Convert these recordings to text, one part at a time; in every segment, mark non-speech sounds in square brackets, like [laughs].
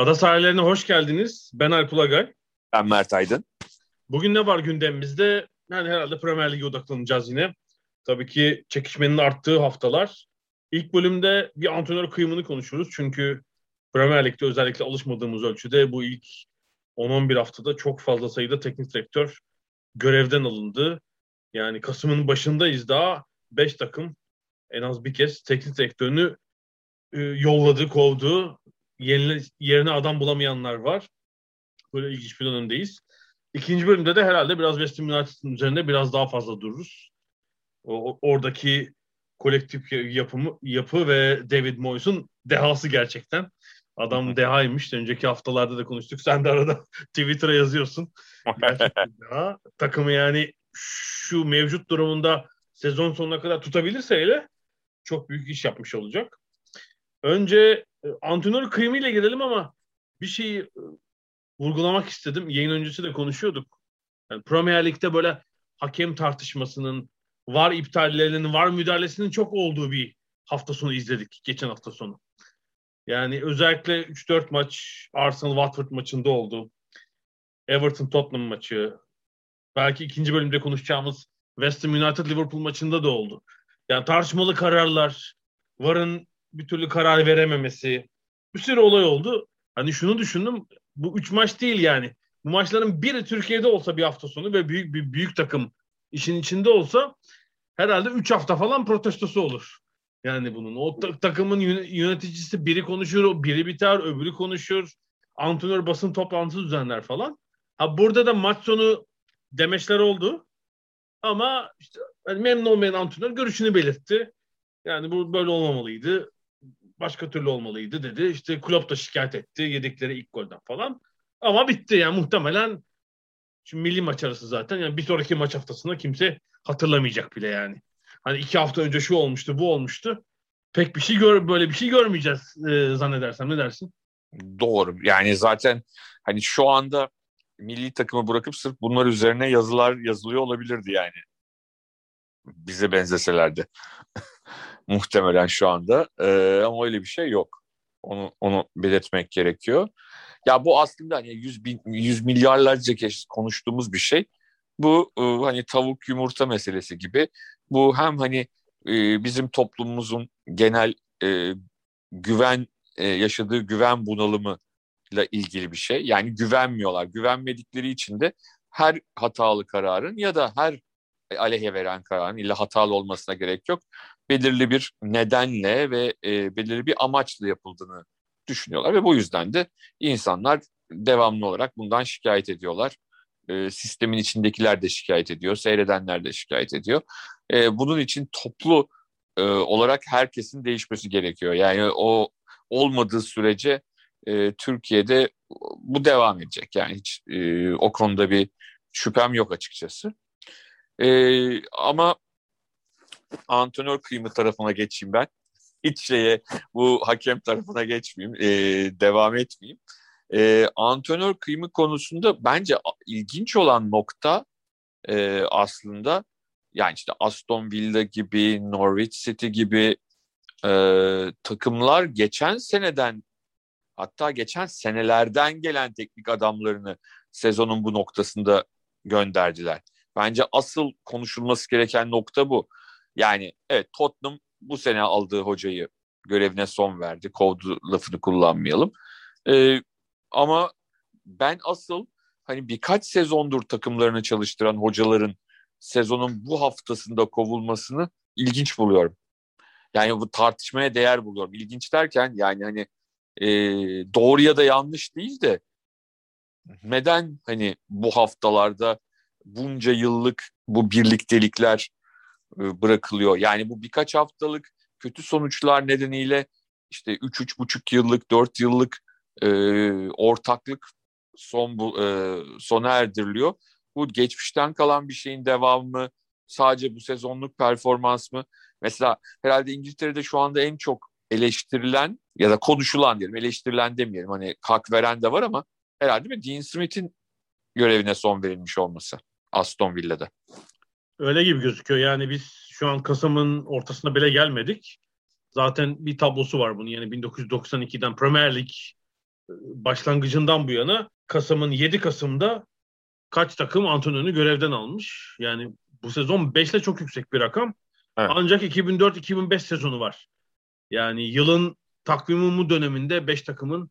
Ada sahillerine hoş geldiniz. Ben Alp Ulagay. Ben Mert Aydın. Bugün ne var gündemimizde? Yani herhalde Premier Lig'e odaklanacağız yine. Tabii ki çekişmenin arttığı haftalar. İlk bölümde bir antrenör kıyımını konuşuruz. Çünkü Premier Lig'de özellikle alışmadığımız ölçüde bu ilk 10-11 haftada çok fazla sayıda teknik direktör görevden alındı. Yani Kasım'ın başındayız daha 5 takım en az bir kez teknik direktörünü e, yolladı, kovdu. Yerine, yerine adam bulamayanlar var. Böyle ilginç bir dönemdeyiz. İkinci bölümde de herhalde biraz West Ham United'ın üzerinde biraz daha fazla dururuz. O, oradaki kolektif yapımı, yapı ve David Moyes'un dehası gerçekten. Adam dehaymış. Önceki haftalarda da konuştuk. Sen de arada [laughs] Twitter'a yazıyorsun. [laughs] Deha. Takımı yani şu mevcut durumunda sezon sonuna kadar tutabilirse hele çok büyük iş yapmış olacak. Önce e, antrenör kıyımıyla girelim ama bir şeyi e, vurgulamak istedim. Yayın öncesi de konuşuyorduk. Yani Premier Lig'de böyle hakem tartışmasının, var iptallerinin, var müdahalesinin çok olduğu bir hafta sonu izledik geçen hafta sonu. Yani özellikle 3-4 maç Arsenal-Watford maçında oldu. Everton-Tottenham maçı. Belki ikinci bölümde konuşacağımız West Ham United-Liverpool maçında da oldu. Yani tartışmalı kararlar, VAR'ın bir türlü karar verememesi. Bir sürü olay oldu. Hani şunu düşündüm. Bu üç maç değil yani. Bu maçların biri Türkiye'de olsa bir hafta sonu ve büyük bir büyük takım işin içinde olsa herhalde 3 hafta falan protestosu olur. Yani bunun o ta- takımın yöneticisi biri konuşur, biri biter, öbürü konuşur. Antrenör basın toplantısı düzenler falan. Ha burada da maç sonu demeçler oldu. Ama işte yani memnun olmayan antrenör görüşünü belirtti. Yani bu böyle olmamalıydı. Başka türlü olmalıydı dedi. İşte Klopp da şikayet etti yedikleri ilk golden falan. Ama bitti yani muhtemelen Şimdi milli maç arası zaten. Yani bir sonraki maç haftasında kimse hatırlamayacak bile yani. Hani iki hafta önce şu olmuştu, bu olmuştu. Pek bir şey gör, böyle bir şey görmeyeceğiz e, zannedersem. Ne dersin? Doğru. Yani zaten hani şu anda milli takımı bırakıp sırf bunlar üzerine yazılar yazılıyor olabilirdi yani. Bize benzeselerdi. [laughs] Muhtemelen şu anda. Ee, ama öyle bir şey yok. Onu onu belirtmek gerekiyor. Ya bu aslında hani yüz, bin, yüz milyarlarca kez konuştuğumuz bir şey. Bu e, hani tavuk yumurta meselesi gibi. Bu hem hani e, bizim toplumumuzun genel e, güven e, yaşadığı güven bunalımı ile ilgili bir şey. Yani güvenmiyorlar. Güvenmedikleri için de her hatalı kararın ya da her aleyhe veren kararın illa hatalı olmasına gerek yok. Belirli bir nedenle ve e, belirli bir amaçla yapıldığını düşünüyorlar ve bu yüzden de insanlar devamlı olarak bundan şikayet ediyorlar. E, sistemin içindekiler de şikayet ediyor, seyredenler de şikayet ediyor. E, bunun için toplu e, olarak herkesin değişmesi gerekiyor. Yani o olmadığı sürece e, Türkiye'de bu devam edecek. Yani hiç e, o konuda bir şüphem yok açıkçası. E, ama antrenör kıyımı tarafına geçeyim ben hiç şeye bu hakem tarafına geçmeyeyim, e, devam etmeyeyim. E, antrenör kıyımı konusunda bence ilginç olan nokta e, aslında yani işte Aston Villa gibi, Norwich City gibi e, takımlar geçen seneden hatta geçen senelerden gelen teknik adamlarını sezonun bu noktasında gönderdiler. Bence asıl konuşulması gereken nokta bu. Yani evet Tottenham bu sene aldığı hocayı görevine son verdi. Kovdu lafını kullanmayalım. Ee, ama ben asıl hani birkaç sezondur takımlarını çalıştıran hocaların sezonun bu haftasında kovulmasını ilginç buluyorum. Yani bu tartışmaya değer buluyorum. İlginç derken yani hani e, doğru ya da yanlış değil de neden hani bu haftalarda bunca yıllık bu birliktelikler bırakılıyor. Yani bu birkaç haftalık kötü sonuçlar nedeniyle işte 3-3,5 yıllık, 4 yıllık e, ortaklık son bu, e, sona erdiriliyor. Bu geçmişten kalan bir şeyin devamı sadece bu sezonluk performans mı? Mesela herhalde İngiltere'de şu anda en çok eleştirilen ya da konuşulan diyelim eleştirilen demeyelim hani hak veren de var ama herhalde mi Dean Smith'in görevine son verilmiş olması Aston Villa'da. Öyle gibi gözüküyor. Yani biz şu an Kasım'ın ortasına bile gelmedik. Zaten bir tablosu var bunun. Yani 1992'den Premier Lig e, başlangıcından bu yana Kasım'ın 7 Kasım'da kaç takım antrenörünü görevden almış. Yani bu sezon 5 ile çok yüksek bir rakam. Evet. Ancak 2004-2005 sezonu var. Yani yılın takvimi döneminde 5 takımın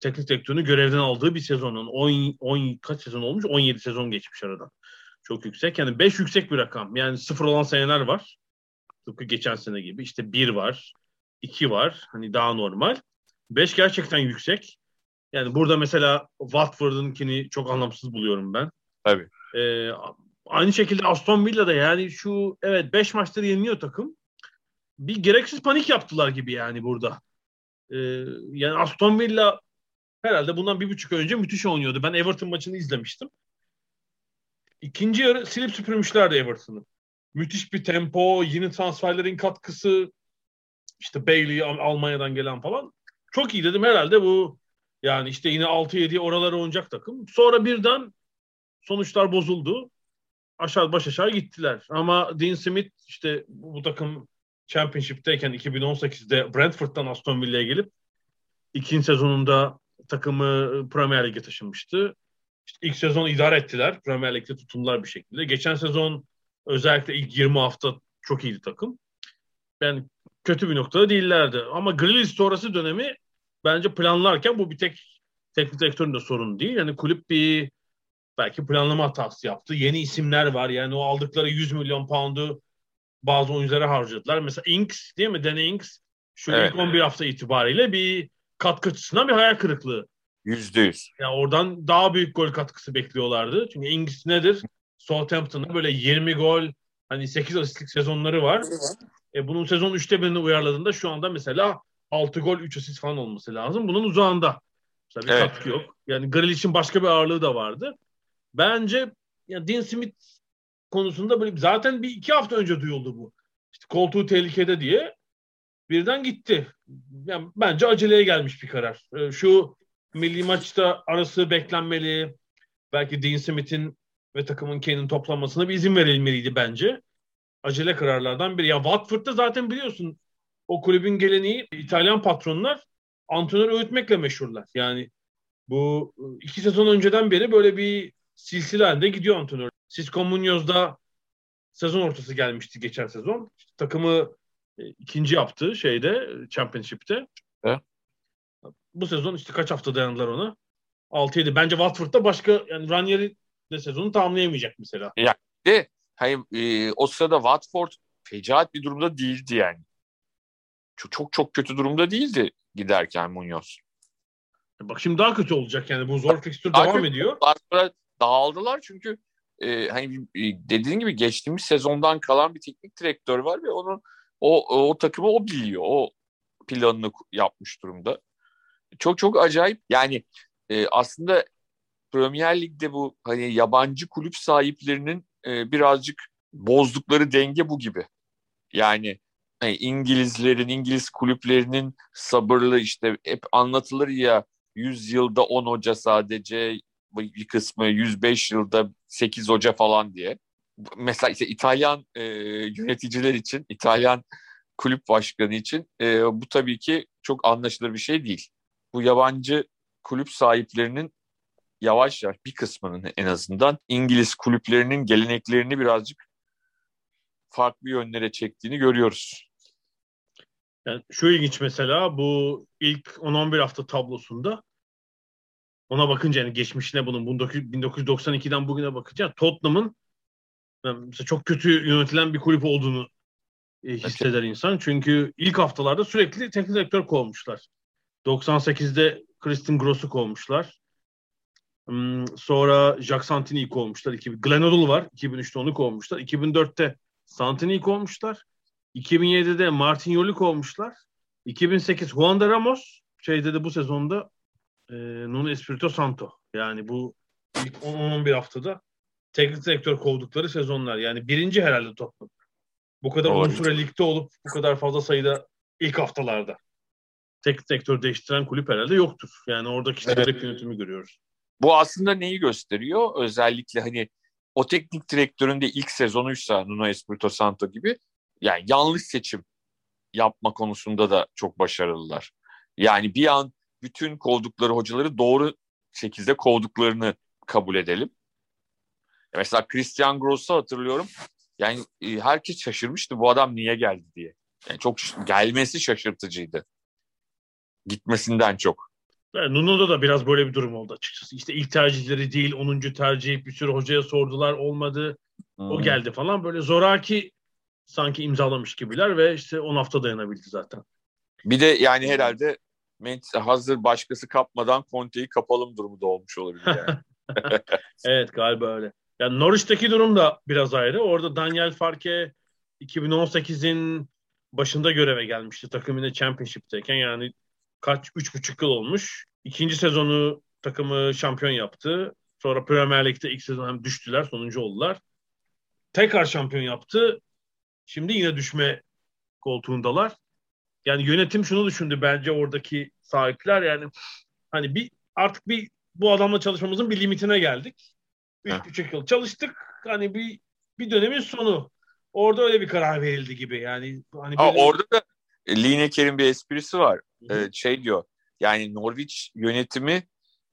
teknik direktörünü görevden aldığı bir sezonun 10, 10 kaç sezon olmuş? 17 sezon geçmiş aradan. Çok yüksek. Yani 5 yüksek bir rakam. Yani sıfır olan seneler var. Tıpkı geçen sene gibi. İşte 1 var. 2 var. Hani daha normal. 5 gerçekten yüksek. Yani burada mesela Watford'unkini çok anlamsız buluyorum ben. Tabii. Ee, aynı şekilde Aston Villa'da yani şu evet 5 maçları yeniliyor takım. Bir gereksiz panik yaptılar gibi yani burada. Ee, yani Aston Villa herhalde bundan bir buçuk önce müthiş oynuyordu. Ben Everton maçını izlemiştim. İkinci yarı silip süpürmüşlerdi Everton'ı. Müthiş bir tempo, yeni transferlerin katkısı, işte Bailey Almanya'dan gelen falan. Çok iyi dedim herhalde bu yani işte yine 6-7 oralara oynayacak takım. Sonra birden sonuçlar bozuldu. Aşağı baş aşağı gittiler. Ama Dean Smith işte bu, takım Championship'teyken 2018'de Brentford'dan Aston Villa'ya gelip ikinci sezonunda takımı Premier Lig'e taşınmıştı. İşte ilk sezon idare ettiler. Premier Lig'de tutundular bir şekilde. Geçen sezon özellikle ilk 20 hafta çok iyiydi takım. Yani kötü bir noktada değillerdi. Ama Grealish sonrası dönemi bence planlarken bu bir tek teknik direktörün de sorunu değil. Yani kulüp bir belki planlama hatası yaptı. Yeni isimler var. Yani o aldıkları 100 milyon poundu bazı oyunculara harcadılar. Mesela Inks değil mi? Danny Inks şu evet. ilk 11 hafta itibariyle bir katkı açısından bir hayal kırıklığı. Yüzde yüz. Yani oradan daha büyük gol katkısı bekliyorlardı. Çünkü Ings nedir? Southampton'da böyle 20 gol hani 8 asistlik sezonları var. E bunun sezon 3'te birini uyarladığında şu anda mesela 6 gol 3 asist falan olması lazım. Bunun uzağında. Mesela bir evet. katkı yok. Yani Grealish'in başka bir ağırlığı da vardı. Bence yani Dean Smith konusunda böyle zaten bir iki hafta önce duyuldu bu. İşte koltuğu tehlikede diye birden gitti. Yani bence aceleye gelmiş bir karar. Ee, şu milli maçta arası beklenmeli. Belki Dean Smith'in ve takımın Kane'in toplanmasına bir izin verilmeliydi bence. Acele kararlardan biri. Ya Watford'da zaten biliyorsun o kulübün geleneği İtalyan patronlar antrenör öğütmekle meşhurlar. Yani bu iki sezon önceden beri böyle bir silsile halinde gidiyor antrenör. Cisco Muñoz'da sezon ortası gelmişti geçen sezon. İşte takımı e, ikinci yaptı şeyde Championship'te. Evet. Bu sezon işte kaç hafta dayandılar ona? 6-7. Bence Watford'da başka yani Ranieri de sezonu tamamlayamayacak mesela. Ya de hayır, e, o sırada Watford fecaat bir durumda değildi yani. Çok çok, çok kötü durumda değildi giderken Munoz. Bak şimdi daha kötü olacak yani bu zor fikstür devam ediyor. Dağıldılar çünkü e, hani e, dediğin gibi geçtiğimiz sezondan kalan bir teknik direktör var ve onun o, o, o takımı o biliyor. O planını yapmış durumda. Çok çok acayip. Yani e, aslında Premier Lig'de bu hani yabancı kulüp sahiplerinin e, birazcık bozdukları denge bu gibi. Yani hani İngilizlerin, İngiliz kulüplerinin sabırlı işte hep anlatılır ya 100 yılda 10 hoca sadece bir kısmı 105 yılda 8 hoca falan diye. Mesela işte İtalyan e, yöneticiler için, İtalyan kulüp başkanı için e, bu tabii ki çok anlaşılır bir şey değil. Bu yabancı kulüp sahiplerinin yavaş yavaş bir kısmının en azından İngiliz kulüplerinin geleneklerini birazcık farklı yönlere çektiğini görüyoruz. Yani şu ilginç mesela bu ilk 10-11 hafta tablosunda ona bakınca yani geçmişine bunun 1992'den bugüne bakınca Tottenham'ın mesela çok kötü yönetilen bir kulüp olduğunu e, hisseder insan. Çünkü ilk haftalarda sürekli teknik direktör kovmuşlar. 98'de Kristin Gross'u kovmuşlar. Hmm, sonra Jacques Santini'yi kovmuşlar. Glenn Hoddle var. 2003'te onu kovmuşlar. 2004'te Santini'yi kovmuşlar. 2007'de Martin Yoli kovmuşlar. 2008 Juan de Ramos şeyde de bu sezonda e, Nuno Espirito Santo. Yani bu ilk 10-11 haftada teknik direktör kovdukları sezonlar. Yani birinci herhalde Tottenham. Bu kadar uzun süre ligde olup bu kadar fazla sayıda ilk haftalarda teknik direktör değiştiren kulüp herhalde yoktur. Yani oradaki işte evet. yönetimi görüyoruz. Bu aslında neyi gösteriyor? Özellikle hani o teknik direktörün de ilk sezonuysa Nuno Espirito Santo gibi yani yanlış seçim yapma konusunda da çok başarılılar. Yani bir an bütün kovdukları hocaları doğru şekilde kovduklarını kabul edelim. Mesela Christian Gross'u hatırlıyorum. Yani e, herkes şaşırmıştı bu adam niye geldi diye. Yani çok gelmesi şaşırtıcıydı. Gitmesinden çok. Yani Nuno'da da biraz böyle bir durum oldu açıkçası. İşte ilk tercihleri değil 10. tercih bir sürü hocaya sordular olmadı. Hmm. O geldi falan böyle zoraki sanki imzalamış gibiler ve işte 10 hafta dayanabildi zaten. Bir de yani herhalde hazır başkası kapmadan Conte'yi kapalım durumu da olmuş olabilir yani. [laughs] [laughs] evet galiba öyle. Yani Norwich'teki durum da biraz ayrı. Orada Daniel Farke 2018'in başında göreve gelmişti takımında Championship'teyken yani kaç üç buçuk yıl olmuş. İkinci sezonu takımı şampiyon yaptı. Sonra Premier Lig'de ilk sezon hem düştüler, sonuncu oldular. Tekrar şampiyon yaptı. Şimdi yine düşme koltuğundalar. Yani yönetim şunu düşündü bence oradaki sahipler yani hani bir artık bir bu adamla çalışmamızın bir limitine geldik. Üç buçuk yıl çalıştık. Hani bir bir dönemin sonu. Orada öyle bir karar verildi gibi. Yani hani böyle... ha, orada da Lineker'in bir esprisi var. Ee, şey diyor. Yani Norwich yönetimi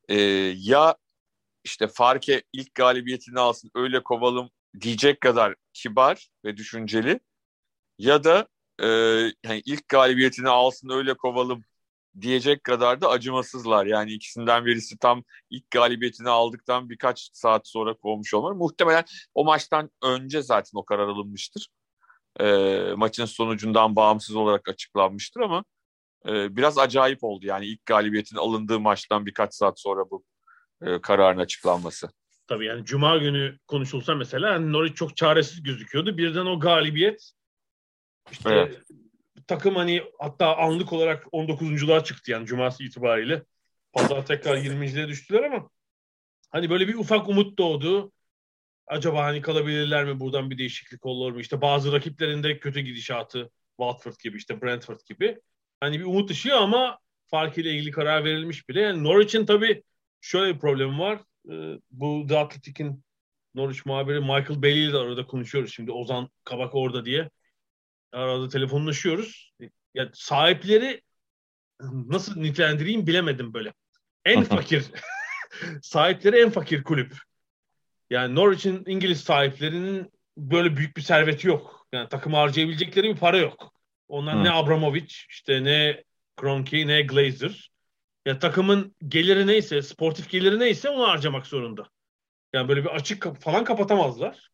e, ya işte Farke ilk galibiyetini alsın öyle kovalım diyecek kadar kibar ve düşünceli ya da e, yani ilk galibiyetini alsın öyle kovalım diyecek kadar da acımasızlar. Yani ikisinden birisi tam ilk galibiyetini aldıktan birkaç saat sonra kovmuş olmalı. Muhtemelen o maçtan önce zaten o karar alınmıştır. E, maçın sonucundan bağımsız olarak açıklanmıştır ama e, biraz acayip oldu. Yani ilk galibiyetin alındığı maçtan birkaç saat sonra bu e, kararın açıklanması. Tabii yani Cuma günü konuşulsa mesela yani Norwich çok çaresiz gözüküyordu. Birden o galibiyet işte evet. takım hani hatta anlık olarak 19.luğa çıktı yani Cuması itibariyle. Pazar tekrar 20.liğe düştüler ama hani böyle bir ufak umut doğdu. Acaba hani kalabilirler mi buradan bir değişiklik olur mu? İşte bazı rakiplerinde kötü gidişatı Watford gibi işte Brentford gibi. Hani bir umut ışığı ama fark ile ilgili karar verilmiş bile. Yani Norwich'in tabii şöyle bir problemi var. Ee, bu The Athletic'in Norwich muhabiri Michael Bailey ile arada konuşuyoruz şimdi. Ozan Kabak orada diye. Arada telefonlaşıyoruz. Ya sahipleri nasıl nitelendireyim bilemedim böyle. En [laughs] fakir [laughs] sahipleri en fakir kulüp. Yani Norwich'in İngiliz sahiplerinin böyle büyük bir serveti yok. Yani takım harcayabilecekleri bir para yok. Onlar Hı. ne Abramovich, işte ne Kroenke, ne Glazer. Ya takımın geliri neyse, sportif geliri neyse onu harcamak zorunda. Yani böyle bir açık falan kapatamazlar.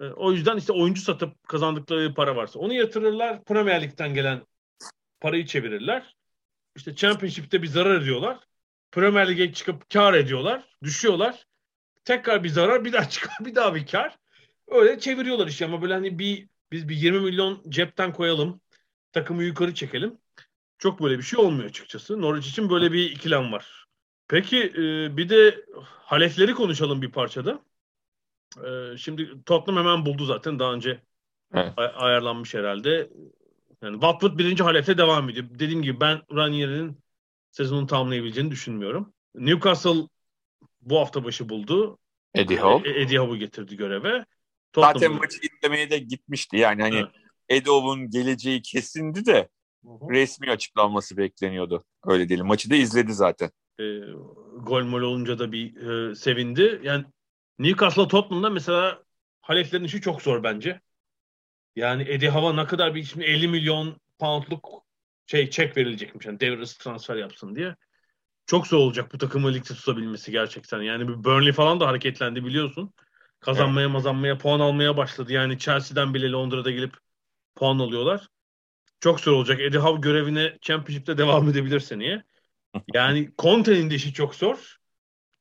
E, o yüzden işte oyuncu satıp kazandıkları bir para varsa onu yatırırlar. Premier Lig'den gelen parayı çevirirler. İşte Championship'te bir zarar ediyorlar. Premier Lig'e çıkıp kar ediyorlar. Düşüyorlar. Tekrar bir zarar, bir daha [laughs] çıkar, bir daha bir kar. Öyle çeviriyorlar işte ama böyle hani bir biz bir 20 milyon cepten koyalım takımı yukarı çekelim. Çok böyle bir şey olmuyor açıkçası. Norwich için böyle bir ikilem var. Peki e, bir de Halefleri konuşalım bir parçada. E, şimdi Tottenham hemen buldu zaten daha önce evet. ay- ayarlanmış herhalde. Yani Watford birinci Halef'te devam ediyor. Dediğim gibi ben Ranieri'nin sezonunu tamamlayabileceğini düşünmüyorum. Newcastle bu hafta başı buldu. Eddie Howe. E, Eddie Howe'u getirdi göreve. Tottenham Zaten maçı izlemeye de gitmişti. Yani hani evet. Edov'un geleceği kesindi de Hı-hı. resmi açıklanması bekleniyordu. Öyle diyelim. Maçı da izledi zaten. E, gol mol olunca da bir e, sevindi. Yani Newcastle Tottenham'da mesela Haleflerin işi çok zor bence. Yani Eddie Hava ne kadar bir şimdi 50 milyon poundluk şey çek verilecekmiş. Yani devre transfer yapsın diye. Çok zor olacak bu takımı ligde tutabilmesi gerçekten. Yani bir Burnley falan da hareketlendi biliyorsun. Kazanmaya mazanmaya puan almaya başladı. Yani Chelsea'den bile Londra'da gelip puan alıyorlar. Çok zor olacak. Eddie Howe görevine Championship'te devam edebilir seneye. [laughs] Yani Conte'nin de işi çok zor.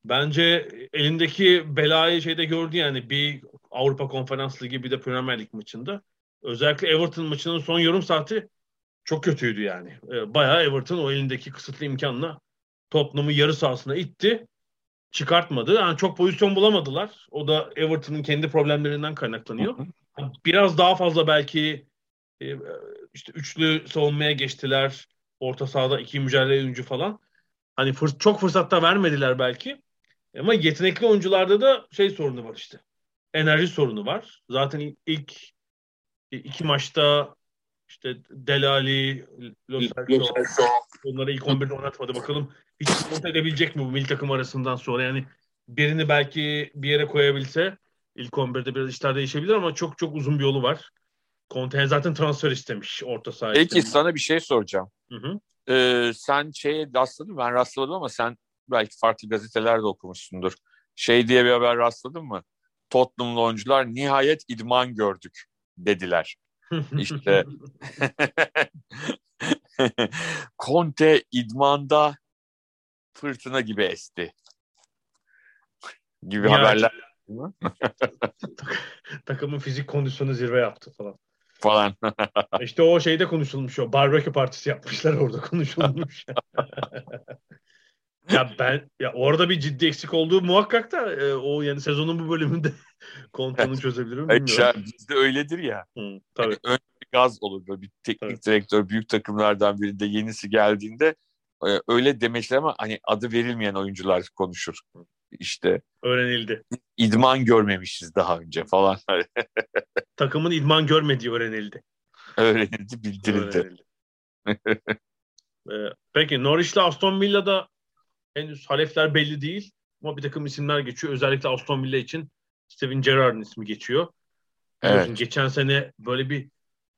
Bence elindeki belayı şeyde gördü yani bir Avrupa Konferans Ligi bir de Premier Lig maçında. Özellikle Everton maçının son yarım saati çok kötüydü yani. E, bayağı Everton o elindeki kısıtlı imkanla Tottenham'ı yarı sahasına itti. Çıkartmadı. Yani çok pozisyon bulamadılar. O da Everton'ın kendi problemlerinden kaynaklanıyor. Biraz daha fazla belki e, işte üçlü savunmaya geçtiler. Orta sahada iki mücadele oyuncu falan. Hani fırs çok fırsatta vermediler belki. Ama yetenekli oyuncularda da şey sorunu var işte. Enerji sorunu var. Zaten ilk iki maçta işte Delali, Lo Celso onları ilk 11'de oynatmadı. Bakalım hiç kontrol edebilecek mi bu milli takım arasından sonra? Yani birini belki bir yere koyabilse ilk 11'de biraz işler değişebilir ama çok çok uzun bir yolu var. Conte zaten transfer istemiş orta sahaya. Peki sana bir şey soracağım. Hı hı. Ee, sen şeye rastladın ben rastlamadım ama sen belki farklı gazetelerde okumuşsundur. Şey diye bir haber rastladın mı? Tottenham'lı oyuncular nihayet idman gördük dediler. İşte [laughs] Conte idmanda fırtına gibi esti. Gibi Ya, haberler [laughs] Takımın fizik kondisyonu zirve yaptı falan. falan. İşte o şeyde konuşulmuş o. Barbekü partisi yapmışlar orada konuşulmuş. [laughs] ya ben ya orada bir ciddi eksik olduğu muhakkak da e, o yani sezonun bu bölümünde Conte'nin çözebilir mi bilmiyorum. ya bizde öyledir ya. Hı, tabii. Hani önce bir gaz olur böyle bir teknik Evet. direktör büyük takımlardan birinde yenisi geldiğinde e, öyle demeçler ama hani adı verilmeyen oyuncular konuşur. İşte Öğrenildi. idman görmemişiz daha önce falan [laughs] Takımın idman görmediği öğrenildi. öğrenildi bildirildi. Öğrenildi. [laughs] Ee, peki Norwich'le Aston Villa'da henüz halefler belli değil. Ama bir takım isimler geçiyor. Özellikle Aston Villa için Steven Gerrard'ın ismi geçiyor. Biliyorsun Evet. Geçen sene böyle bir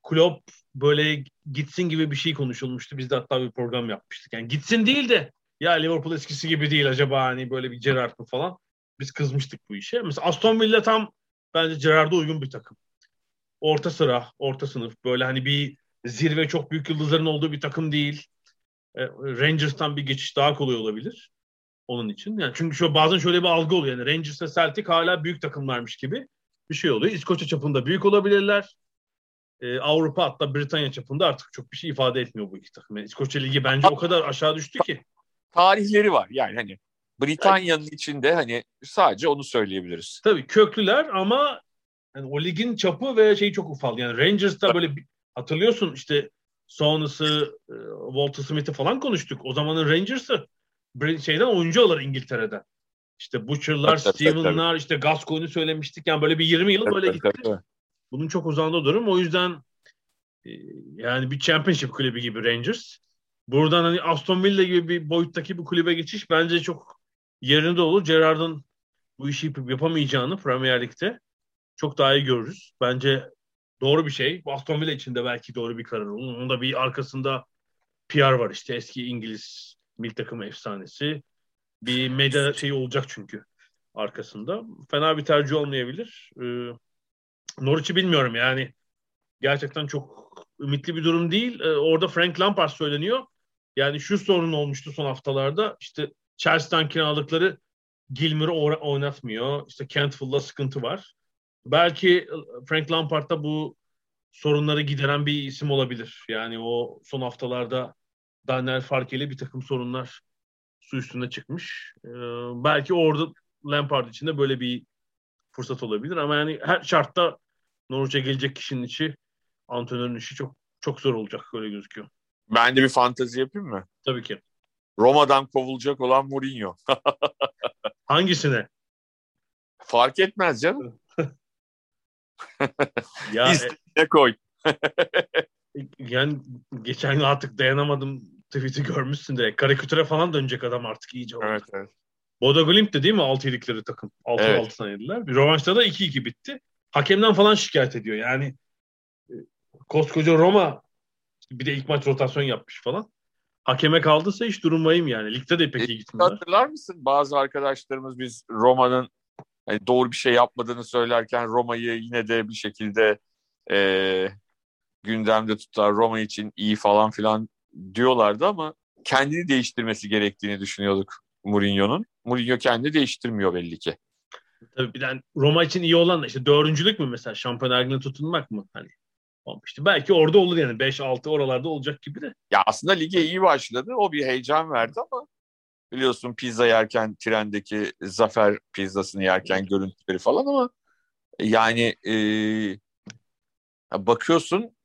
Klopp böyle gitsin gibi bir şey konuşulmuştu. Biz de hatta bir program yapmıştık. Yani gitsin değil de ya Liverpool eskisi gibi değil acaba hani böyle bir Gerrard mı falan. Biz kızmıştık bu işe. Mesela Aston Villa tam bence Gerrard'a uygun bir takım. Orta sıra, orta sınıf. Böyle hani bir zirve çok büyük yıldızların olduğu bir takım değil. E, Rangers'tan bir geçiş daha kolay olabilir onun için. Yani çünkü şu bazen şöyle bir algı oluyor. Yani Rangers ve Celtic hala büyük takımlarmış gibi bir şey oluyor. İskoçya çapında büyük olabilirler. Ee, Avrupa hatta Britanya çapında artık çok bir şey ifade etmiyor bu iki takım. Yani İskoçya Ligi bence o kadar aşağı düştü ki. Tarihleri var yani hani Britanya'nın içinde hani sadece onu söyleyebiliriz. Tabii köklüler ama yani o ligin çapı ve şeyi çok ufal. Yani Rangers'ta böyle bir, hatırlıyorsun işte sonrası e, Walter Smith'i falan konuştuk. O zamanın Rangers'ı şeyden oyuncu alır İngiltere'den. İşte Butcher'lar, Steven'lar, işte Gascoigne'u söylemiştik. Yani böyle bir 20 yıl böyle gitti. Bunun çok uzağında durum. O yüzden e, yani bir championship kulübü gibi Rangers. Buradan hani Aston Villa gibi bir boyuttaki bir kulübe geçiş bence çok yerinde olur. Gerrard'ın bu işi yapamayacağını Premier Lig'de çok daha iyi görürüz. Bence doğru bir şey. Bu Aston Villa için de belki doğru bir karar olur. Onun da bir arkasında PR var işte eski İngiliz milli takım efsanesi. Bir medya şeyi olacak çünkü arkasında. Fena bir tercih olmayabilir. Ee, Norwich'i bilmiyorum yani. Gerçekten çok ümitli bir durum değil. Ee, orada Frank Lampard söyleniyor. Yani şu sorun olmuştu son haftalarda. İşte Chelsea'den kiralıkları Gilmer'ı oy- oynatmıyor. İşte Cantwell'da sıkıntı var. Belki Frank Lampard da bu sorunları gideren bir isim olabilir. Yani o son haftalarda Daniel Farke'li bir takım sorunlar su üstüne çıkmış. Ee, belki orada Lampard için de böyle bir fırsat olabilir ama yani her şartta Norwich'e gelecek kişinin işi antrenörün işi çok çok zor olacak öyle gözüküyor. Ben de bir fantezi yapayım mı? Tabii ki. Roma'dan kovulacak olan Mourinho. [laughs] Hangisine? Fark etmez canım. [laughs] Ya İst- Ne koy. [laughs] e, yani geçen gün artık dayanamadım tweet'i görmüşsün de karikatüre falan dönecek adam artık iyice oldu. Evet, evet. Bodo Glimt de değil mi 6 yedikleri takım? 6 Evet. 6 tane yediler. Bir rövanşta da 2-2 bitti. Hakemden falan şikayet ediyor. Yani e, koskoca Roma bir de ilk maç rotasyon yapmış falan. Hakeme kaldıysa hiç durmayayım yani. Ligde de pek iyi gitmiyorlar. Hatırlar mısın? Bazı arkadaşlarımız biz Roma'nın hani doğru bir şey yapmadığını söylerken Roma'yı yine de bir şekilde e, gündemde tutar. Roma için iyi falan filan diyorlardı ama kendini değiştirmesi gerektiğini düşünüyorduk Mourinho'nun. Mourinho kendini değiştirmiyor belli ki. Tabii bir yani Roma için iyi olan işte dördüncülük mü mesela şampiyonlar ligine tutunmak mı? Hani işte belki orada olur yani 5-6 oralarda olacak gibi de. Ya aslında lige iyi başladı. O bir heyecan verdi ama biliyorsun pizza yerken trendeki zafer pizzasını yerken görüntüleri falan ama yani e, bakıyorsun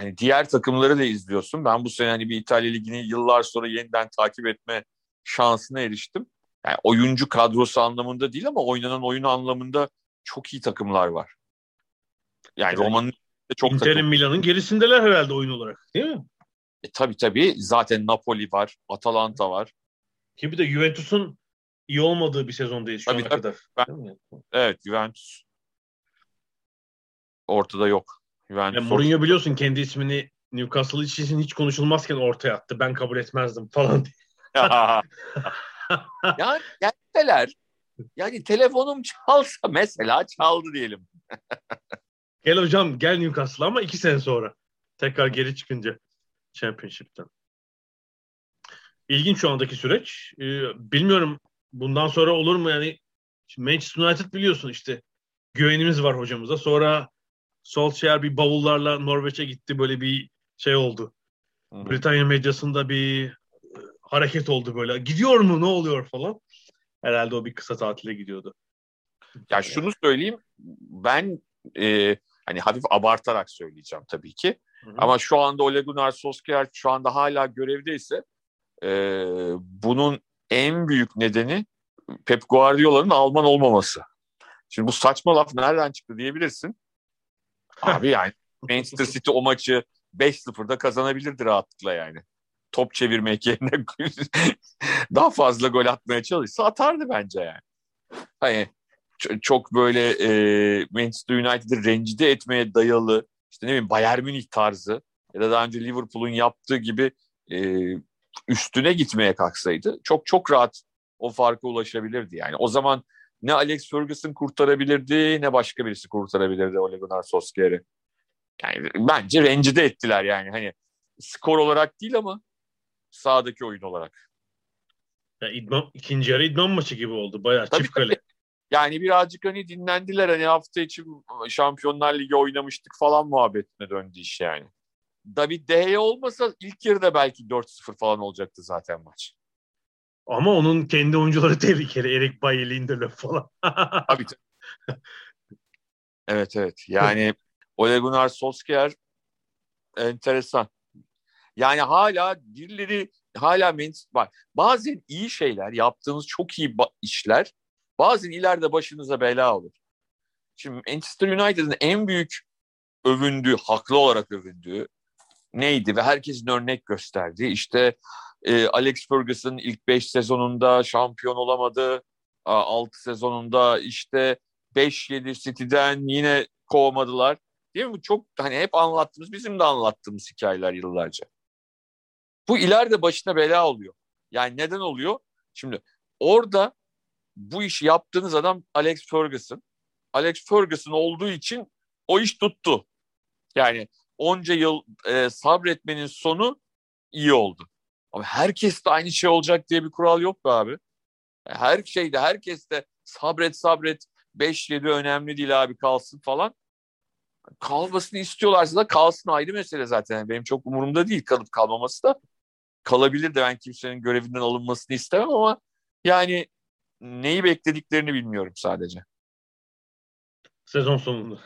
hani diğer takımları da izliyorsun. Ben bu sene hani bir İtalya Ligi'ni yıllar sonra yeniden takip etme şansına eriştim. Yani oyuncu kadrosu anlamında değil ama oynanan oyun anlamında çok iyi takımlar var. Yani, yani Roma'nın çok Inter'in Milan'ın gerisindeler herhalde oyun olarak değil mi? E, tabii tabii. Zaten Napoli var, Atalanta var. Ki bir de Juventus'un iyi olmadığı bir sezondayız şu tabii, ana tabii. kadar. Ben, evet Juventus ortada yok. Juventus yani Mourinho biliyorsun kendi ismini Newcastle için hiç konuşulmazken ortaya attı. Ben kabul etmezdim falan diye. [laughs] yani gelseler yani telefonum çalsa mesela çaldı diyelim. [laughs] gel hocam gel Newcastle ama iki sene sonra. Tekrar geri çıkınca Championship'ten. İlginç şu andaki süreç. Ee, bilmiyorum bundan sonra olur mu yani Manchester United biliyorsun işte güvenimiz var hocamıza. Sonra Solskjaer bir bavullarla Norveç'e gitti böyle bir şey oldu. Hı-hı. Britanya medyasında bir e, hareket oldu böyle. Gidiyor mu ne oluyor falan. Herhalde o bir kısa tatile gidiyordu. Ya şunu söyleyeyim. Ben e, hani hafif abartarak söyleyeceğim tabii ki. Hı-hı. Ama şu anda Ole Gunnar Solskjaer şu anda hala görevdeyse e, bunun en büyük nedeni Pep Guardiola'nın Alman olmaması. Şimdi bu saçma laf nereden çıktı diyebilirsin. Abi yani Manchester City o maçı 5-0'da kazanabilirdi rahatlıkla yani. Top çevirmek yerine [laughs] daha fazla gol atmaya çalışsa atardı bence yani. Hani çok böyle e, Manchester United'ı rencide etmeye dayalı işte ne bileyim Bayern Münih tarzı ya da daha önce Liverpool'un yaptığı gibi e, üstüne gitmeye kalksaydı çok çok rahat o farka ulaşabilirdi yani. O zaman ne Alex Ferguson kurtarabilirdi ne başka birisi kurtarabilirdi Ole Gunnar Solskjaer'i. Yani bence rencide ettiler yani. Hani skor olarak değil ama sahadaki oyun olarak. Ya idman, ikinci yarı idman maçı gibi oldu. Bayağı tabii, çift kale. Yani birazcık hani dinlendiler. Hani hafta içi Şampiyonlar Ligi oynamıştık falan muhabbetine döndü iş yani. David De Gea olmasa ilk yarıda belki 4-0 falan olacaktı zaten maç. Ama onun kendi oyuncuları tehlikeli. Erik Bailly, Lindelöf falan. Tabii [laughs] Evet evet. Yani Ole Gunnar Solskjaer enteresan. Yani hala birileri hala bak bazen iyi şeyler yaptığınız çok iyi işler bazen ileride başınıza bela olur. Şimdi Manchester United'ın en büyük övündüğü, haklı olarak övündüğü neydi ve herkesin örnek gösterdiği işte e, Alex Ferguson ilk 5 sezonunda şampiyon olamadı. 6 sezonunda işte 5-7 City'den yine kovmadılar. Değil mi? Çok hani hep anlattığımız, bizim de anlattığımız hikayeler yıllarca. Bu ileride başına bela oluyor. Yani neden oluyor? Şimdi orada bu işi yaptığınız adam Alex Ferguson. Alex Ferguson olduğu için o iş tuttu. Yani onca yıl e, sabretmenin sonu iyi oldu. Ama herkes de aynı şey olacak diye bir kural yok be abi. Her şeyde herkes de sabret sabret 5-7 önemli değil abi kalsın falan. Kalmasını istiyorlarsa da kalsın ayrı mesele zaten. Benim çok umurumda değil kalıp kalmaması da. Kalabilir de ben kimsenin görevinden alınmasını istemem ama yani neyi beklediklerini bilmiyorum sadece. Sezon sonunda.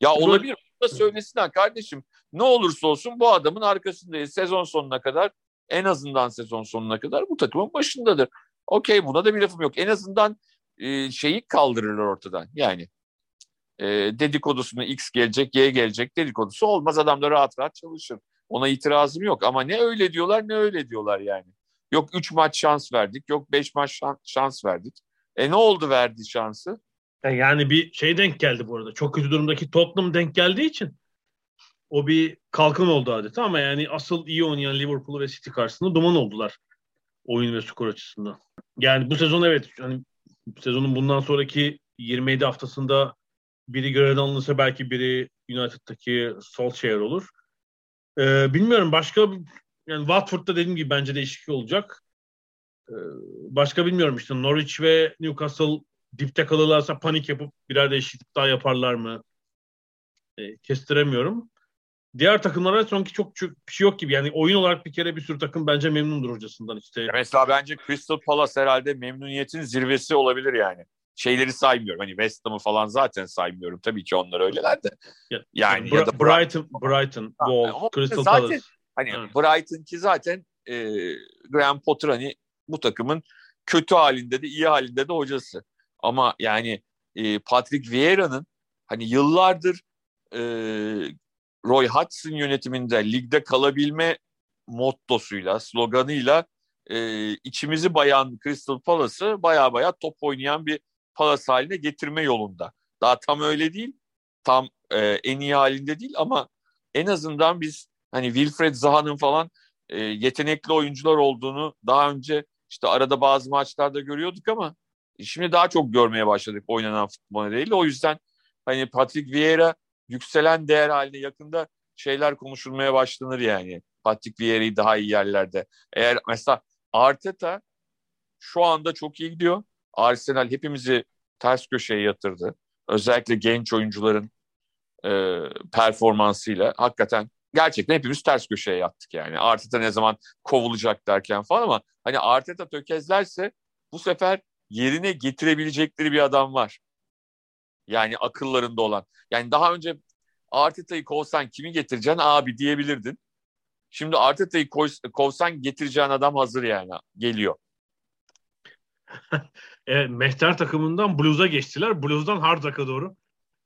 ya olabilir. Da söylesinler kardeşim. Ne olursa olsun bu adamın arkasındayız. Sezon sonuna kadar en azından sezon sonuna kadar bu takımın başındadır. Okey buna da bir lafım yok. En azından e, şeyi kaldırırlar ortadan. Yani e, dedikodusuna X gelecek, Y gelecek dedikodusu olmaz. Adam da rahat rahat çalışır. Ona itirazım yok. Ama ne öyle diyorlar ne öyle diyorlar yani. Yok 3 maç şans verdik. Yok 5 maç şans verdik. E ne oldu verdi şansı? E, yani bir şey denk geldi bu arada. Çok kötü durumdaki Tottenham denk geldiği için o bir kalkın oldu adeta ama yani asıl iyi oynayan Liverpool ve City karşısında duman oldular oyun ve skor açısından. Yani bu sezon evet hani sezonun bundan sonraki 27 haftasında biri görevden alınırsa belki biri United'daki Solskjaer olur. Ee, bilmiyorum başka yani Watford'da dediğim gibi bence değişiklik olacak. Ee, başka bilmiyorum işte Norwich ve Newcastle dipte kalırlarsa panik yapıp birer değişiklik daha yaparlar mı? E, kestiremiyorum. Diğer takımlara sonki çok, çok bir şey yok gibi. Yani oyun olarak bir kere bir sürü takım bence memnundur hocasından işte. Mesela bence Crystal Palace herhalde memnuniyetin zirvesi olabilir yani. Şeyleri saymıyorum. Hani West Ham'ı falan zaten saymıyorum. Tabii ki onlar öyleler de. Ya, Yani Bra- ya da Brighton, Brighton, Wolves, ama Crystal zaten- Palace. Hani Evet. Brighton ki zaten e, Graham Potter hani bu takımın kötü halinde de iyi halinde de hocası. Ama yani e, Patrick Vieira'nın hani yıllardır e, Roy Hodgson yönetiminde ligde kalabilme mottosuyla, sloganıyla e, içimizi bayan Crystal Palace'ı baya baya top oynayan bir Palace haline getirme yolunda. Daha tam öyle değil. Tam e, en iyi halinde değil ama en azından biz hani Wilfred Zaha'nın falan e, yetenekli oyuncular olduğunu daha önce işte arada bazı maçlarda görüyorduk ama şimdi daha çok görmeye başladık oynanan futbol nedeniyle. O yüzden hani Patrick Vieira yükselen değer haline yakında şeyler konuşulmaya başlanır yani. Patrick Vieira'yı daha iyi yerlerde. Eğer mesela Arteta şu anda çok iyi gidiyor. Arsenal hepimizi ters köşeye yatırdı. Özellikle genç oyuncuların e, performansıyla hakikaten gerçekten hepimiz ters köşeye yattık yani. Arteta ne zaman kovulacak derken falan ama hani Arteta tökezlerse bu sefer yerine getirebilecekleri bir adam var. Yani akıllarında olan. Yani daha önce Arteta'yı kovsan kimi getireceksin abi diyebilirdin. Şimdi Arteta'yı kovsan getireceğin adam hazır yani geliyor. [laughs] E, Mehter takımından Blues'a geçtiler. Blues'dan Hard Rock'a doğru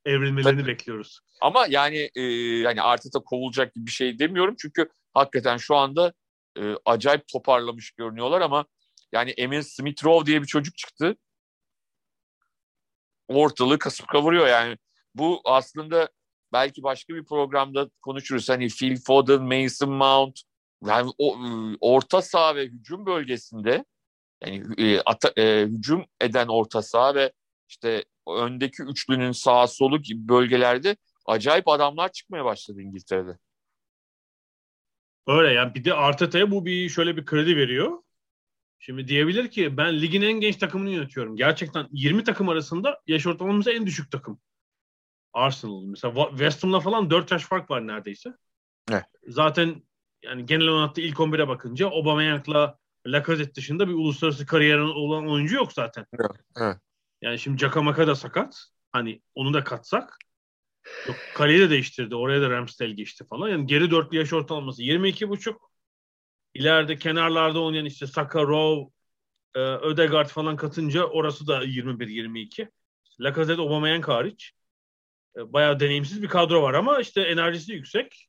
evrilmelerini Tabii. bekliyoruz. Ama yani e, yani Arteta kovulacak gibi bir şey demiyorum çünkü hakikaten şu anda e, acayip toparlamış görünüyorlar ama yani Emil Smith Rowe diye bir çocuk çıktı. Ortalığı kasıp kavuruyor yani. Bu aslında belki başka bir programda konuşuruz. Hani Phil Foden, Mason Mount yani o e, orta saha ve hücum bölgesinde yani e, ata, e, hücum eden orta saha ve işte öndeki üçlünün sağ solu gibi bölgelerde acayip adamlar çıkmaya başladı İngiltere'de. Öyle yani bir de Arteta'ya bu bir şöyle bir kredi veriyor. Şimdi diyebilir ki ben ligin en genç takımını yönetiyorum. Gerçekten 20 takım arasında yaş ortalamamız en düşük takım. Arsenal. Mesela West Ham'la falan 4 yaş fark var neredeyse. Evet. Zaten yani genel olarak ilk 11'e bakınca Aubameyang'la Lacazette dışında bir uluslararası kariyerin olan oyuncu yok zaten. Evet. Yani şimdi Cakamaka da sakat. Hani onu da katsak. Yok, kaleyi de değiştirdi. Oraya da Ramsdale geçti falan. Yani geri dörtlü yaş ortalaması 22 buçuk. İleride kenarlarda oynayan işte Saka, Rowe, e, Ödegaard falan katınca orası da 21-22. Lacazette, Aubameyang hariç. E, bayağı deneyimsiz bir kadro var ama işte enerjisi yüksek.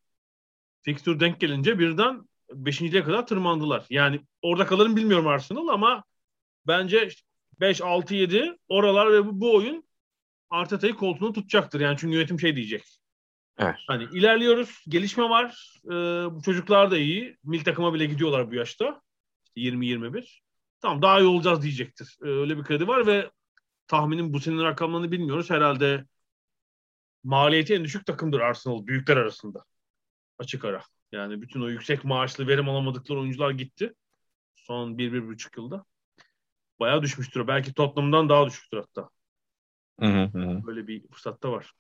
Fixture denk gelince birden 5.liğe kadar tırmandılar. Yani orada kalır mı bilmiyorum Arsenal ama bence 5, 6, 7 oralar ve bu, bu oyun Arteta'yı koltuğunu tutacaktır. Yani çünkü yönetim şey diyecek. Evet. Hani ilerliyoruz. Gelişme var. Ee, bu çocuklar da iyi. Mil takıma bile gidiyorlar bu yaşta. İşte 20-21. Tamam daha iyi olacağız diyecektir. Ee, öyle bir kredi var ve tahminim bu senin rakamlarını bilmiyoruz. Herhalde maliyeti en düşük takımdır Arsenal büyükler arasında. Açık ara. Yani bütün o yüksek maaşlı verim alamadıkları oyuncular gitti. Son 1-1,5 yılda. Bayağı düşmüştür. Belki Tottenham'dan daha düşüktür hatta. Hı hı. Böyle bir fırsatta var.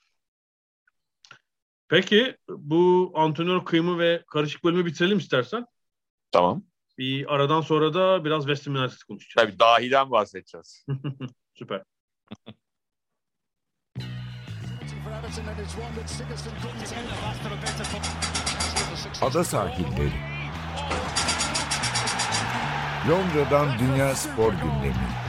Peki bu antrenör kıyımı ve karışık bölümü bitirelim istersen. Tamam. Bir aradan sonra da biraz West Ham United konuşacağız. Tabii dahiden bahsedeceğiz. [laughs] Süper. Ada sahilleri. Londra'dan Dünya Spor Gündemi.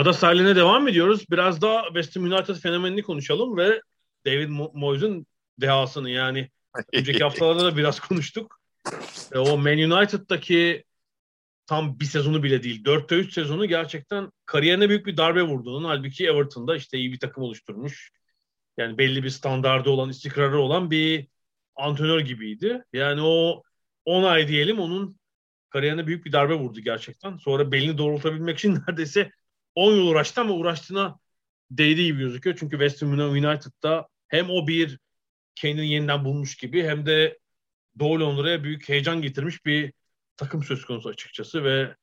Ada sahiline devam ediyoruz. Biraz daha West Ham United fenomenini konuşalım ve David Mo- Moyes'un dehasını yani [laughs] önceki haftalarda da biraz konuştuk. E, o Man United'daki tam bir sezonu bile değil. 4'te 3 sezonu gerçekten kariyerine büyük bir darbe vurduğunun halbuki Everton'da işte iyi bir takım oluşturmuş. Yani belli bir standardı olan, istikrarı olan bir antrenör gibiydi. Yani o 10 ay diyelim onun kariyerine büyük bir darbe vurdu gerçekten. Sonra belini doğrultabilmek için [laughs] neredeyse 10 yıl uğraştı ama uğraştığına değdi gibi gözüküyor. Çünkü West Ham United'da hem o bir kendini yeniden bulmuş gibi hem de Doğu Londra'ya büyük heyecan getirmiş bir takım söz konusu açıkçası ve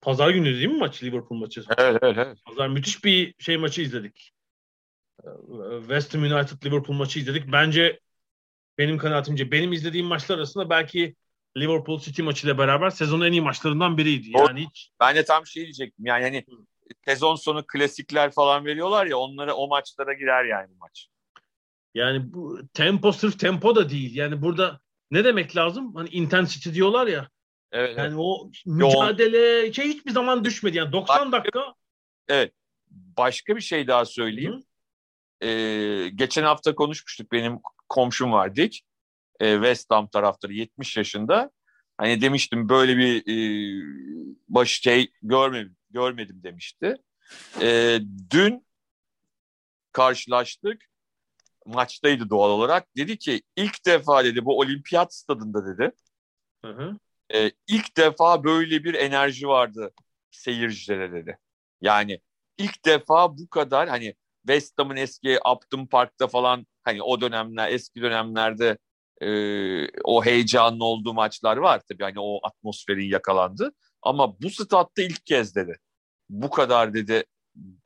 pazar günü değil mi maç Liverpool maçı? Evet evet evet. Pazar müthiş bir şey maçı izledik. West Ham United Liverpool maçı izledik. Bence benim kanaatimce benim izlediğim maçlar arasında belki Liverpool City maçıyla beraber sezonun en iyi maçlarından biriydi. Yani hiç Ben de tam şey diyecektim. Yani hani sezon sonu klasikler falan veriyorlar ya onlara o maçlara girer yani bu maç. yani bu tempo sırf tempo da değil. Yani burada ne demek lazım? Hani intensity diyorlar ya. Evet. evet. Yani o mücadele şey hiçbir zaman düşmedi. Yani 90 dakika Başka bir şey daha söyleyeyim. Ee, geçen hafta konuşmuştuk. Benim komşum var Dick. Ee, West Ham taraftarı 70 yaşında. Hani demiştim böyle bir e, baş şey görmedim, görmedim demişti. Ee, dün karşılaştık. Maçtaydı doğal olarak. Dedi ki ilk defa dedi bu olimpiyat stadında dedi. Hı hı. e, ilk defa böyle bir enerji vardı seyircilere dedi. Yani ilk defa bu kadar hani West Ham'ın eski Upton Park'ta falan hani o dönemler eski dönemlerde e, o heyecanlı olduğu maçlar var tabii hani o atmosferin yakalandı. Ama bu statta ilk kez dedi. Bu kadar dedi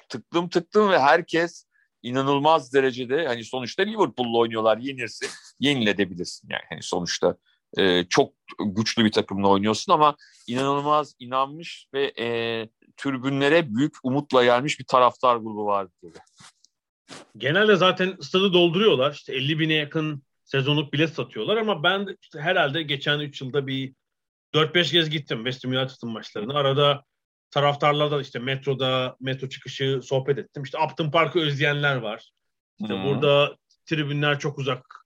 tıklım tıklım ve herkes inanılmaz derecede hani sonuçta Liverpool'la oynuyorlar yenirsin yenilebilirsin yani hani sonuçta e, çok güçlü bir takımla oynuyorsun ama inanılmaz inanmış ve e, türbünlere büyük umutla gelmiş bir taraftar grubu vardı dedi. Genelde zaten stadı dolduruyorlar. İşte 50 bine yakın sezonluk bilet satıyorlar ama ben işte herhalde geçen 3 yılda bir 4-5 kez gittim West Ham United'ın maçlarına. Arada taraftarlarla işte metroda, metro çıkışı sohbet ettim. İşte Upton Park'ı özleyenler var. İşte Hı. burada tribünler çok uzak.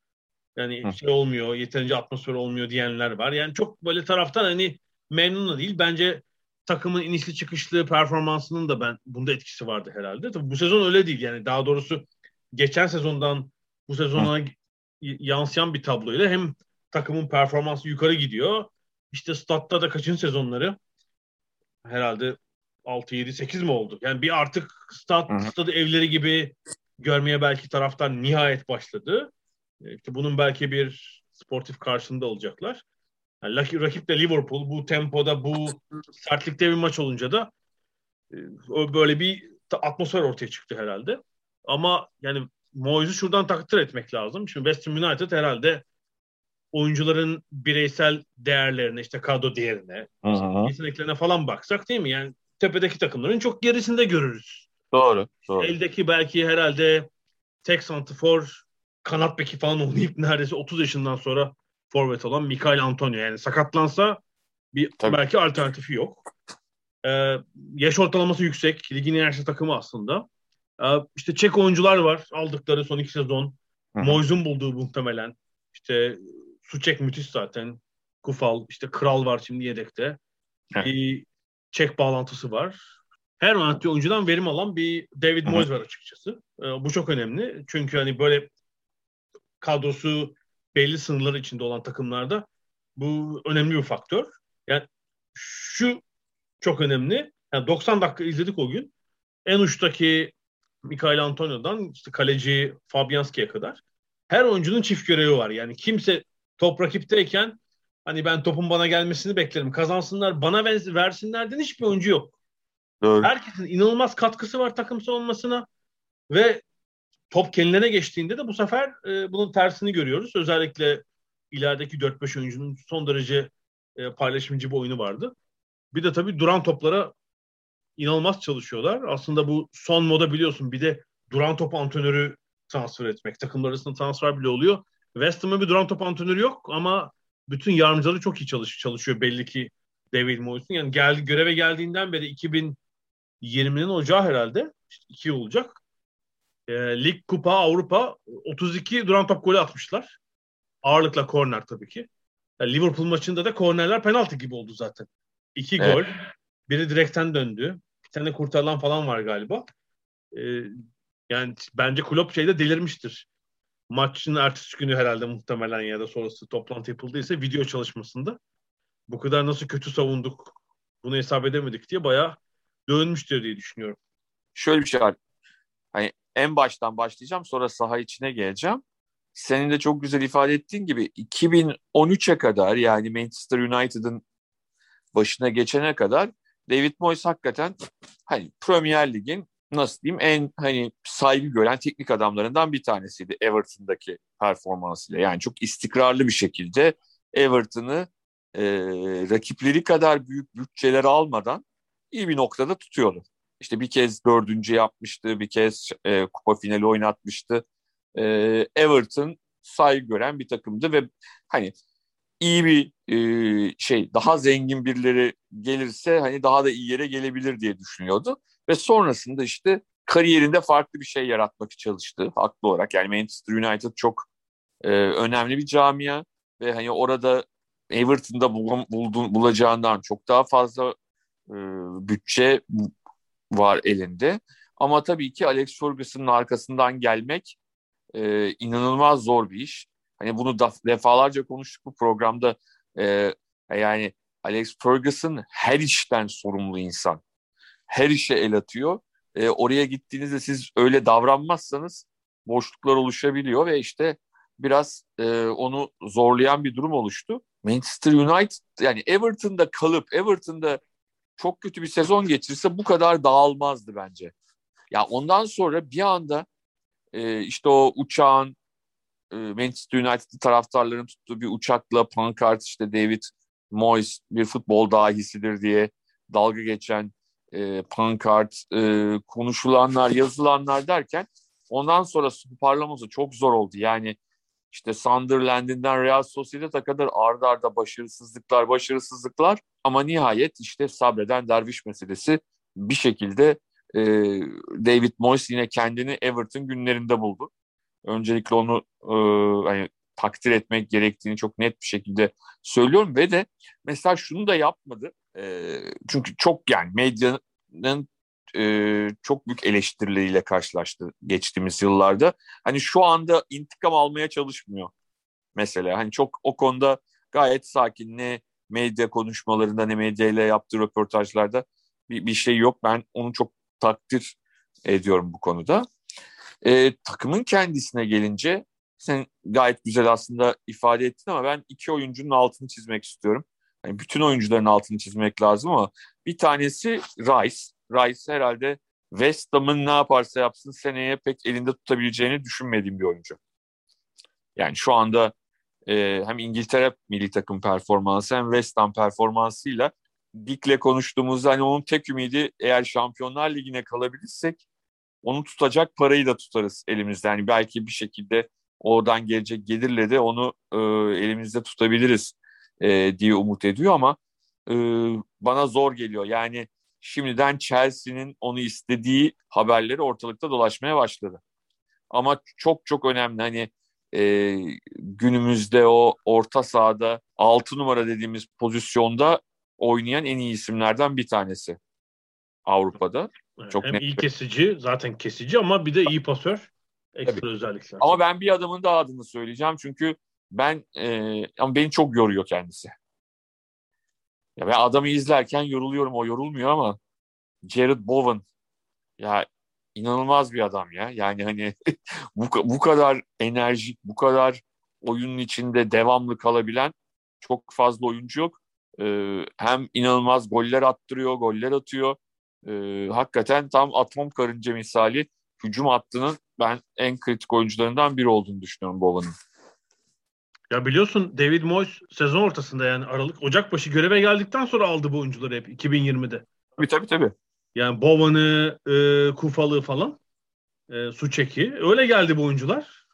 Yani Hı. şey olmuyor, yeterince atmosfer olmuyor diyenler var. Yani çok böyle taraftan hani memnun da değil. Bence takımın inişli çıkışlı performansının da ben bunda etkisi vardı herhalde. Tabii bu sezon öyle değil. Yani daha doğrusu geçen sezondan bu sezona y- yansıyan bir tabloyla hem takımın performansı yukarı gidiyor. İşte statta da kaçın sezonları herhalde 6 7 8 mi oldu? Yani bir artık stat Hı hı. stadı evleri gibi görmeye belki taraftar nihayet başladı. E, İşte bunun belki bir sportif karşılığında olacaklar. Yani rakip, de Liverpool bu tempoda bu sertlikte bir maç olunca da e, böyle bir atmosfer ortaya çıktı herhalde. Ama yani Moyes'u şuradan takdir etmek lazım. Şimdi West Ham United herhalde oyuncuların bireysel değerlerine, işte kadro değerine, yeteneklerine falan baksak değil mi? Yani tepedeki takımların çok gerisinde görürüz. Doğru. doğru. Eldeki belki herhalde tek santifor kanat beki falan oynayıp neredeyse 30 yaşından sonra forvet olan Mikael Antonio. Yani sakatlansa bir Tabii. belki alternatifi yok. Ee, yaş ortalaması yüksek. Ligin en yaşlı takımı aslında. Ee, işte Çek oyuncular var. Aldıkları son iki sezon. Moyes'un bulduğu muhtemelen. İşte Suçek müthiş zaten. Kufal, işte Kral var şimdi yedekte. Heh. Bir Çek bağlantısı var. Her oynattığı oyuncudan verim alan bir David. Moyes var açıkçası. Ee, bu çok önemli. Çünkü hani böyle kadrosu belli sınırlar içinde olan takımlarda bu önemli bir faktör. Yani şu çok önemli. Yani 90 dakika izledik o gün. En uçtaki Mikael Antonio'dan işte kaleci Fabianski'ye kadar her oyuncunun çift görevi var. Yani kimse top rakipteyken hani ben topun bana gelmesini beklerim. Kazansınlar, bana ver- versinlerden hiçbir oyuncu yok. Doğru. Herkesin inanılmaz katkısı var takım savunmasına ve top kendilerine geçtiğinde de bu sefer e, bunun tersini görüyoruz. Özellikle ilerideki 4-5 oyuncunun son derece e, paylaşımcı bir oyunu vardı. Bir de tabii duran toplara inanılmaz çalışıyorlar. Aslında bu son moda biliyorsun bir de duran top antrenörü transfer etmek. Takımlar arasında transfer bile oluyor. West Ham'ın bir duran top antrenörü yok ama bütün yardımcıları çok iyi çalış çalışıyor belli ki David Moyes'un. Yani geldi, göreve geldiğinden beri 2020'nin ocağı herhalde. İşte iki yıl olacak. E, Lig, Kupa, Avrupa 32 duran top golü atmışlar. Ağırlıkla korner tabii ki. Yani Liverpool maçında da kornerler penaltı gibi oldu zaten. İki Evet. gol. Biri direkten döndü. Bir tane kurtarılan falan var galiba. Ee, yani bence Klopp şeyde delirmiştir. Maçın ertesi günü herhalde muhtemelen ya da sonrası toplantı yapıldıysa video çalışmasında bu kadar nasıl kötü savunduk bunu hesap edemedik diye bayağı dövünmüştür diye düşünüyorum. Şöyle bir şey var. Hani en baştan başlayacağım sonra saha içine geleceğim. senin de çok güzel ifade ettiğin gibi 2013'e kadar yani Manchester United'ın başına geçene kadar David Moyes hakikaten hani Premier Lig'in nasıl diyeyim en hani saygı gören teknik adamlarından bir tanesiydi Everton'daki performansıyla. Yani çok istikrarlı bir şekilde Everton'ı e, rakipleri kadar büyük bütçeler almadan iyi bir noktada tutuyordu. İşte bir kez dördüncü yapmıştı, bir kez e, kupa finali oynatmıştı. E, Everton saygı gören bir takımdı ve hani iyi bir e, şey daha zengin birileri gelirse hani daha da iyi yere gelebilir diye düşünüyordu. Ve sonrasında işte kariyerinde farklı bir şey yaratmak çalıştı haklı olarak. Yani Manchester United çok e, önemli bir camia ve hani orada Everton'da bul, bulduğun, bulacağından çok daha fazla e, bütçe var elinde. Ama tabii ki Alex Ferguson'ın arkasından gelmek e, inanılmaz zor bir iş. Hani bunu da, defalarca konuştuk bu programda. E, yani Alex Ferguson her işten sorumlu insan. Her işe el atıyor. E, oraya gittiğinizde siz öyle davranmazsanız boşluklar oluşabiliyor ve işte biraz e, onu zorlayan bir durum oluştu. Manchester United yani Everton'da kalıp Everton'da çok kötü bir sezon geçirse bu kadar dağılmazdı bence. Ya ondan sonra bir anda e, işte o uçağın e, Manchester United taraftarların tuttuğu bir uçakla pankart işte David Moyes bir futbol dahisidir diye dalga geçen e, pankart e, konuşulanlar yazılanlar derken ondan sonra parlaması çok zor oldu. Yani işte Sunderland'inden Real Sociedad'a kadar ardarda arda başarısızlıklar, başarısızlıklar ama nihayet işte sabreden derviş meselesi bir şekilde e, David Moyes yine kendini Everton günlerinde buldu. Öncelikle onu e, hani, takdir etmek gerektiğini çok net bir şekilde söylüyorum ve de mesela şunu da yapmadı. E, çünkü çok yani medyanın e, çok büyük eleştirileriyle karşılaştı geçtiğimiz yıllarda. Hani şu anda intikam almaya çalışmıyor mesela. Hani çok o konuda gayet sakin ne medya konuşmalarında ne medyayla yaptığı röportajlarda bir, bir şey yok. Ben onu çok takdir ediyorum bu konuda. E, takımın kendisine gelince sen gayet güzel aslında ifade ettin ama ben iki oyuncunun altını çizmek istiyorum. Yani bütün oyuncuların altını çizmek lazım ama bir tanesi Rice. Rice herhalde West Ham'ın ne yaparsa yapsın seneye pek elinde tutabileceğini düşünmediğim bir oyuncu. Yani şu anda e, hem İngiltere milli takım performansı hem West Ham performansıyla Dick'le konuştuğumuzda hani onun tek ümidi eğer Şampiyonlar Ligi'ne kalabilirsek onu tutacak parayı da tutarız elimizde. Yani belki bir şekilde oradan gelecek gelirle de onu e, elimizde tutabiliriz e, diye umut ediyor ama e, bana zor geliyor. Yani şimdiden Chelsea'nin onu istediği haberleri ortalıkta dolaşmaya başladı. Ama çok çok önemli hani e, günümüzde o orta sahada 6 numara dediğimiz pozisyonda oynayan en iyi isimlerden bir tanesi Avrupa'da. Çok Hem net iyi kesici, zaten kesici ama bir de iyi pasör. Ekstra Tabii. özellikler. Ama ben bir adamın daha adını söyleyeceğim çünkü ben e, ama beni çok yoruyor kendisi. Ya ben adamı izlerken yoruluyorum. O yorulmuyor ama Jared Bowen ya inanılmaz bir adam ya. Yani hani [laughs] bu, bu kadar enerjik, bu kadar oyunun içinde devamlı kalabilen çok fazla oyuncu yok. Ee, hem inanılmaz goller attırıyor, goller atıyor. Ee, hakikaten tam atom karınca misali hücum hattının ben en kritik oyuncularından biri olduğunu düşünüyorum Bowen'ın. Ya biliyorsun David Moyes sezon ortasında yani Aralık Ocak başı göreve geldikten sonra aldı bu oyuncuları hep 2020'de. Tabii tabii tabii. Yani Bowen'ı, e, Kufalı falan, e, Suçeki. Öyle geldi bu oyuncular.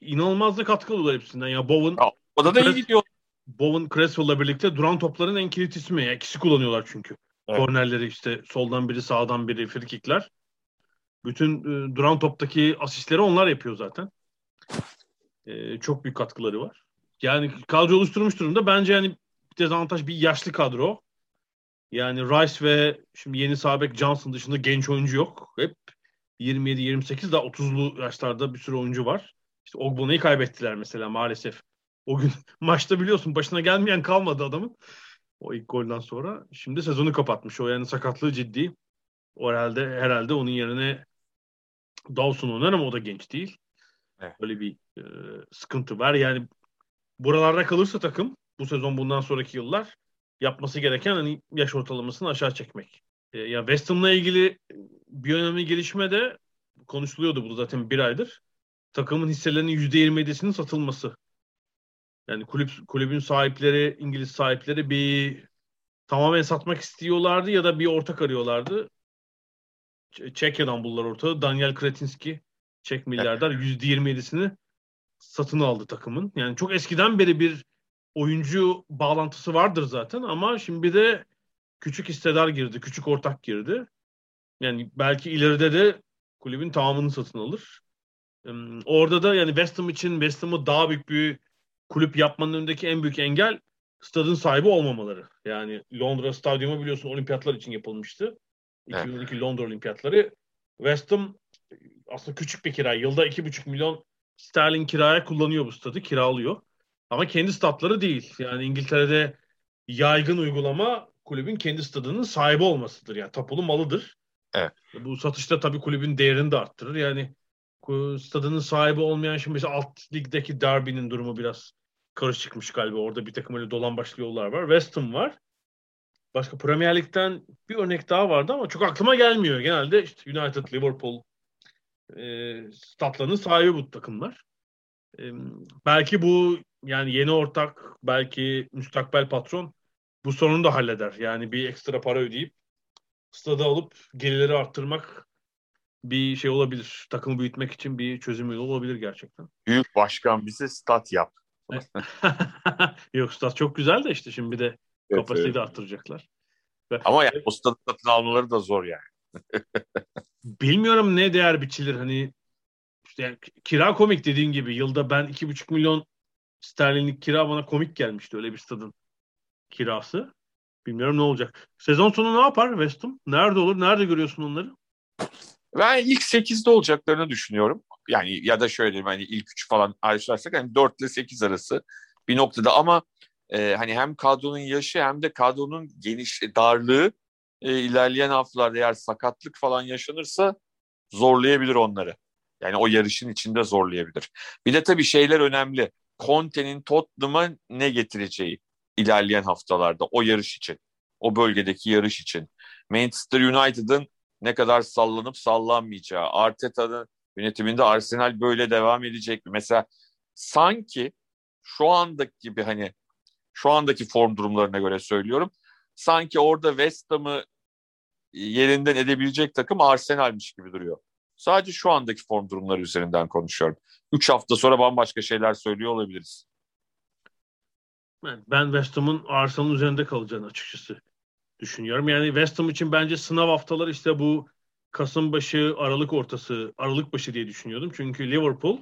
İnanılmaz da katkı alıyorlar hepsinden. Ya Bowen ya, o da da iyi gidiyor. Bowen Cresswell'la birlikte duran topların en kilit ismi. Ya, ikisi kullanıyorlar çünkü. Evet. Kornerleri işte soldan biri sağdan biri frikikler. Bütün e, duran toptaki asistleri onlar yapıyor zaten. E, çok büyük katkıları var. Yani kadro oluşturmuş durumda. Bence yani bir dezavantaj bir yaşlı kadro. Yani Rice ve şimdi yeni sabek Johnson dışında genç oyuncu yok. Hep 27-28 daha 30'lu yaşlarda bir sürü oyuncu var. İşte Ogbona'yı kaybettiler mesela maalesef. O gün [laughs] maçta biliyorsun başına gelmeyen kalmadı adamın. O ilk golden sonra. Şimdi sezonu kapatmış. O yani sakatlığı ciddi. O herhalde herhalde onun yerine Dawson oynar ama o da genç değil. Evet. Böyle bir e, sıkıntı var. Yani buralarda kalırsa takım bu sezon bundan sonraki yıllar yapması gereken hani yaş ortalamasını aşağı çekmek. E, ya West Ham'la ilgili bir önemli gelişme de konuşuluyordu bu zaten bir aydır. Takımın hisselerinin %27'sinin satılması. Yani kulüp kulübün sahipleri, İngiliz sahipleri bir tamamen satmak istiyorlardı ya da bir ortak arıyorlardı. Çekya'dan buldular ortağı. Daniel Kratinski, Çek milyarder %27'sini satın aldı takımın. Yani çok eskiden beri bir oyuncu bağlantısı vardır zaten ama şimdi de küçük hissedar girdi, küçük ortak girdi. Yani belki ileride de kulübün tamamını satın alır. Orada da yani West Ham için West Ham'ı daha büyük bir kulüp yapmanın önündeki en büyük engel stadın sahibi olmamaları. Yani Londra stadyumu biliyorsun olimpiyatlar için yapılmıştı. 2012 evet. Londra olimpiyatları. West Ham aslında küçük bir kira. Yılda 2,5 milyon sterlin kiraya kullanıyor bu stadı. Kiralıyor. Ama kendi statları değil. Yani İngiltere'de yaygın uygulama kulübün kendi stadının sahibi olmasıdır. Yani tapulu malıdır. Evet. Bu satışta tabii kulübün değerini de arttırır. Yani stadının sahibi olmayan şimdi mesela alt ligdeki Derby'nin durumu biraz karışıkmış galiba. Orada bir takım öyle dolan başlı yollar var. West Ham var. Başka Premier Lig'den bir örnek daha vardı ama çok aklıma gelmiyor. Genelde işte United, Liverpool e, statlarının sahibi bu takımlar. E, belki bu yani yeni ortak, belki müstakbel patron bu sorunu da halleder. Yani bir ekstra para ödeyip stada alıp gelirleri arttırmak bir şey olabilir. Takımı büyütmek için bir çözüm yolu olabilir gerçekten. Büyük başkan bize stat yap. [laughs] Yok stat çok güzel de işte şimdi bir de evet, kapasiteyi evet. de arttıracaklar. Ama yani o stadı satın almaları da zor yani. Bilmiyorum ne değer biçilir hani işte kira komik dediğin gibi yılda ben iki buçuk milyon sterlinlik kira bana komik gelmişti öyle bir stadın kirası. Bilmiyorum ne olacak. Sezon sonu ne yapar West Ham? Nerede olur? Nerede görüyorsun onları? Ben ilk 8'de olacaklarını düşünüyorum. Yani ya da şöyle diyeyim hani ilk 3 falan ayrışlarsak hani 4 ile 8 arası bir noktada ama e, hani hem kadronun yaşı hem de kadronun geniş darlığı e, ilerleyen haftalarda eğer sakatlık falan yaşanırsa zorlayabilir onları. Yani o yarışın içinde zorlayabilir. Bir de tabii şeyler önemli. Conte'nin Tottenham'a ne getireceği ilerleyen haftalarda o yarış için. O bölgedeki yarış için. Manchester United'ın ne kadar sallanıp sallanmayacağı, Arteta'nın yönetiminde Arsenal böyle devam edecek mi? Mesela sanki şu andaki gibi hani şu andaki form durumlarına göre söylüyorum. Sanki orada West Ham'ı yerinden edebilecek takım Arsenal'miş gibi duruyor. Sadece şu andaki form durumları üzerinden konuşuyorum. Üç hafta sonra bambaşka şeyler söylüyor olabiliriz. Ben West Ham'ın Arsenal'ın üzerinde kalacağını açıkçası düşünüyorum. Yani West Ham için bence sınav haftaları işte bu Kasım başı, Aralık ortası, Aralık başı diye düşünüyordum. Çünkü Liverpool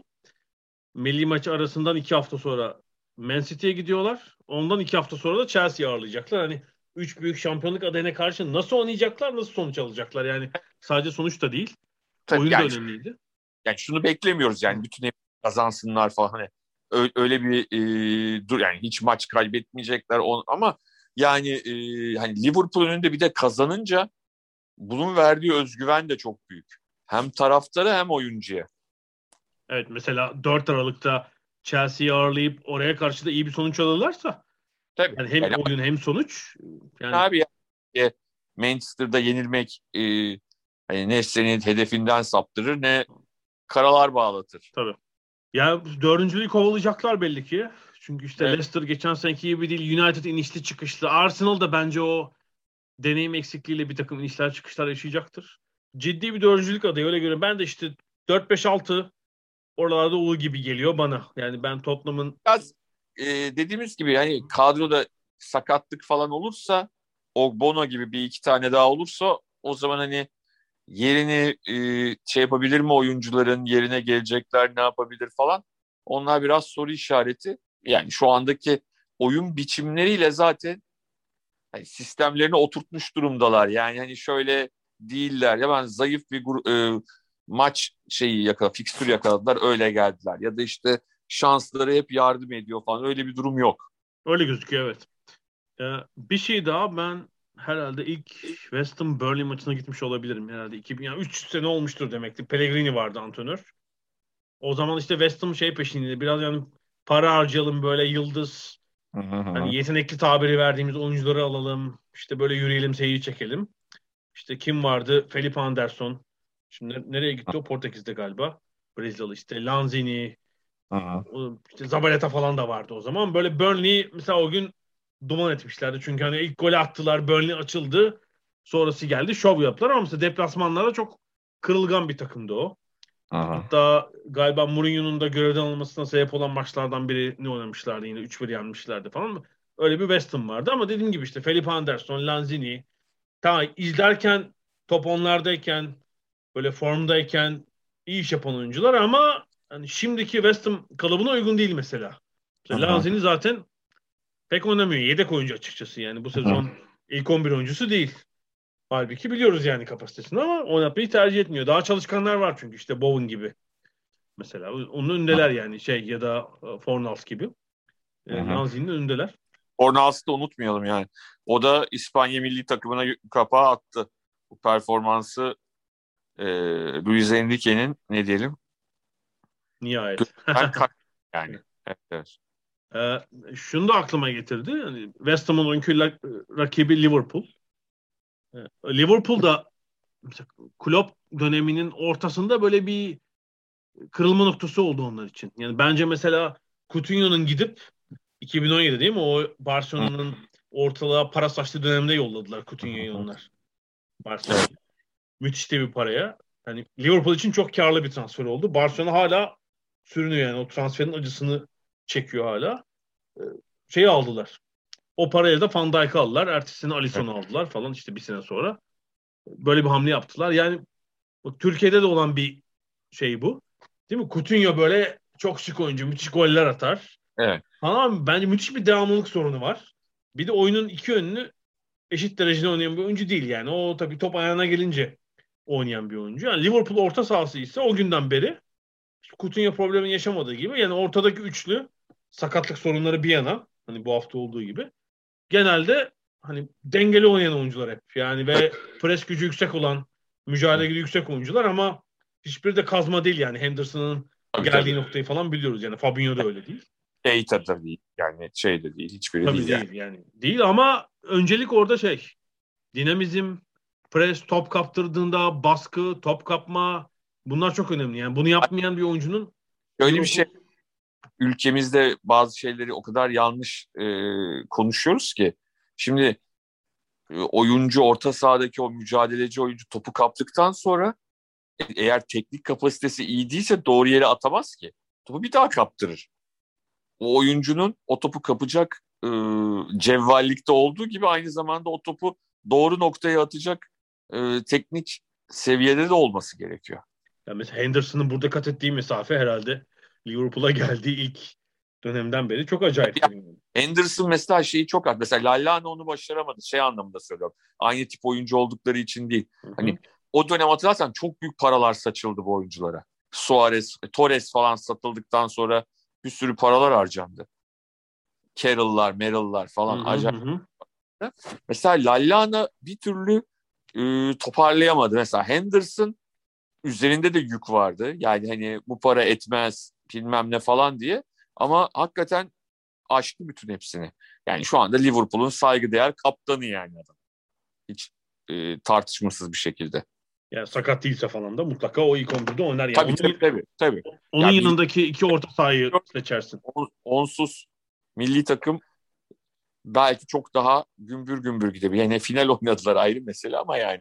milli maçı arasından iki hafta sonra Man City'ye gidiyorlar. Ondan iki hafta sonra da Chelsea'yi ağırlayacaklar. Hani üç büyük şampiyonluk adayına karşı nasıl oynayacaklar, nasıl sonuç alacaklar? Yani sadece sonuç da değil. Tabii oyun yani, da önemliydi. Yani şunu beklemiyoruz yani bütün hep kazansınlar falan hani öyle bir e, dur yani hiç maç kaybetmeyecekler on, ama yani e, hani Liverpool önünde bir de kazanınca bunun verdiği özgüven de çok büyük. Hem taraftara hem oyuncuya. Evet mesela 4 Aralık'ta Chelsea'yi ağırlayıp oraya karşı da iyi bir sonuç alırlarsa Tabii. Yani hem yani, oyun hem sonuç. Yani... Abi ya, Manchester'da yenilmek e, hani ne senin hedefinden saptırır ne karalar bağlatır. Tabii. Ya dördüncülüğü kovalayacaklar belli ki. Çünkü işte evet. Leicester geçen seneki gibi değil. United inişli çıkışlı. Arsenal da bence o deneyim eksikliğiyle bir takım inişler çıkışlar yaşayacaktır. Ciddi bir dördüncülük adayı öyle göre. Ben de işte 4-5-6 oralarda olur gibi geliyor bana. Yani ben Tottenham'ın... Biraz e, dediğimiz gibi yani kadroda sakatlık falan olursa o Bono gibi bir iki tane daha olursa o zaman hani yerini e, şey yapabilir mi oyuncuların yerine gelecekler ne yapabilir falan? Onlar biraz soru işareti. Yani şu andaki oyun biçimleriyle zaten hani sistemlerini oturtmuş durumdalar. Yani hani şöyle değiller. Ya ben zayıf bir e, maç şeyi yakaladı, fikstür yakaladılar öyle geldiler. Ya da işte şansları hep yardım ediyor falan öyle bir durum yok. Öyle gözüküyor evet. Ee, bir şey daha ben herhalde ilk West Ham Burnley maçına gitmiş olabilirim herhalde. 2000 yani 3 sene olmuştur demekti. Pellegrini vardı antrenör. O zaman işte West Ham şey peşindeydi. Biraz yani para harcayalım böyle yıldız Hı hı hı. hani yetenekli tabiri verdiğimiz oyuncuları alalım. İşte böyle yürüyelim seyir çekelim. İşte kim vardı? Felipe Anderson. Şimdi nereye gitti o? Portekiz'de galiba. Brezilyalı işte Lanzini, İşte Zabaleta falan da vardı o zaman. Böyle Burnley mesela o gün duman etmişlerdi. Çünkü hani ilk golü attılar. Burnley açıldı. Sonrası geldi. Şov yaptılar ama mesela deplasmanlara çok kırılgan bir takımdı o. Hı. Hatta galiba Mourinho'nun da görevden alınmasına sebep olan maçlardan biri ne oynamışlardı yine 3-1 yenmişlerdi falan. Öyle bir West Ham vardı ama dediğim gibi işte Felipe Anderson, Lanzini ta izlerken top onlardayken böyle formdayken iyi iş yapan oyuncular ama hani şimdiki West Ham kalıbına uygun değil mesela. mesela. Lanzini zaten pek oynamıyor. Yedek oyuncu açıkçası yani bu sezon ilk 11 oyuncusu değil. Halbuki biliyoruz yani kapasitesini ama oynatmayı tercih etmiyor. Daha çalışkanlar var çünkü işte Bowen gibi. Mesela onun önündeler yani şey ya da e, Fornals gibi. E. Lanzini'nin önündeler. Fornals'ı da unutmayalım yani. O da İspanya milli takımına kapağı attı. Bu performansı e, Luis Enrique'nin ne diyelim Nihayet. [laughs] yani. Evet, evet. Ee, şunu da aklıma getirdi. Yani West Ham'ın oyuncu rakibi Liverpool. Ee, Liverpool da mesela Klopp döneminin ortasında böyle bir kırılma noktası oldu onlar için. Yani bence mesela Coutinho'nun gidip 2017 değil mi? O Barcelona'nın ortalığa para saçtığı dönemde yolladılar Coutinho'yu onlar. Barcelona. Müthiş de bir paraya. Hani Liverpool için çok karlı bir transfer oldu. Barcelona hala sürünüyor yani. O transferin acısını çekiyor hala. Ee, Şeyi aldılar. O parayla da Van Dijk'ı aldılar. Ertesini Alisson'u aldılar falan işte bir sene sonra. Böyle bir hamle yaptılar. Yani o Türkiye'de de olan bir şey bu. Değil mi? Coutinho böyle çok şık oyuncu. Müthiş goller atar. Evet. Tamam bence müthiş bir devamlılık sorunu var. Bir de oyunun iki yönünü eşit derecede oynayan bir oyuncu değil yani. O tabii top ayağına gelince oynayan bir oyuncu. Yani Liverpool orta sahası ise o günden beri Coutinho problemi yaşamadığı gibi yani ortadaki üçlü sakatlık sorunları bir yana hani bu hafta olduğu gibi genelde hani dengeli oynayan oyuncular hep. Yani ve pres gücü yüksek olan, mücadele gücü yüksek oyuncular ama hiçbiri de kazma değil yani. Henderson'ın geldiği tabii. noktayı falan biliyoruz yani. Fabinho da öyle değil. Keita da değil. Yani şey de değil. Hiçbiri Tabii değil, değil yani. yani. Değil ama öncelik orada şey. Dinamizm, pres, top kaptırdığında baskı, top kapma bunlar çok önemli. Yani bunu yapmayan bir oyuncunun Öyle bir şey ülkemizde bazı şeyleri o kadar yanlış e, konuşuyoruz ki. Şimdi e, oyuncu orta sahadaki o mücadeleci oyuncu topu kaptıktan sonra e, eğer teknik kapasitesi iyi değilse doğru yere atamaz ki. Topu bir daha kaptırır. O oyuncunun o topu kapacak e, cevvallikte olduğu gibi aynı zamanda o topu doğru noktaya atacak e, teknik seviyede de olması gerekiyor. Yani mesela Henderson'ın burada kat ettiği mesafe herhalde Liverpool'a geldiği ilk dönemden beri çok acayip. Ya, Anderson mesela şeyi çok at. Mesela Lallana onu başaramadı. Şey anlamında söylüyorum. Aynı tip oyuncu oldukları için değil. Hani o dönem hatırlarsan çok büyük paralar saçıldı bu oyunculara. Suarez, Torres falan satıldıktan sonra bir sürü paralar harcandı. Carroll'lar, Merrill'lar falan. Hı hı, acayip. hı. Mesela Lallana bir türlü e, toparlayamadı. Mesela Henderson üzerinde de yük vardı. Yani hani bu para etmez bilmem ne falan diye. Ama hakikaten aştı bütün hepsini. Yani şu anda Liverpool'un saygıdeğer kaptanı yani adam. Hiç e, tartışmasız bir şekilde. Yani sakat değilse falan da mutlaka o ilk 11'de oynar. Yani Tabii tabii tabii. tabii. onun Yani- yanındaki iki orta sahayı seçersin. On- Onsuz milli takım belki çok daha gümbür gümbür gidebilir. Yani final oynadılar ayrı mesele ama yani.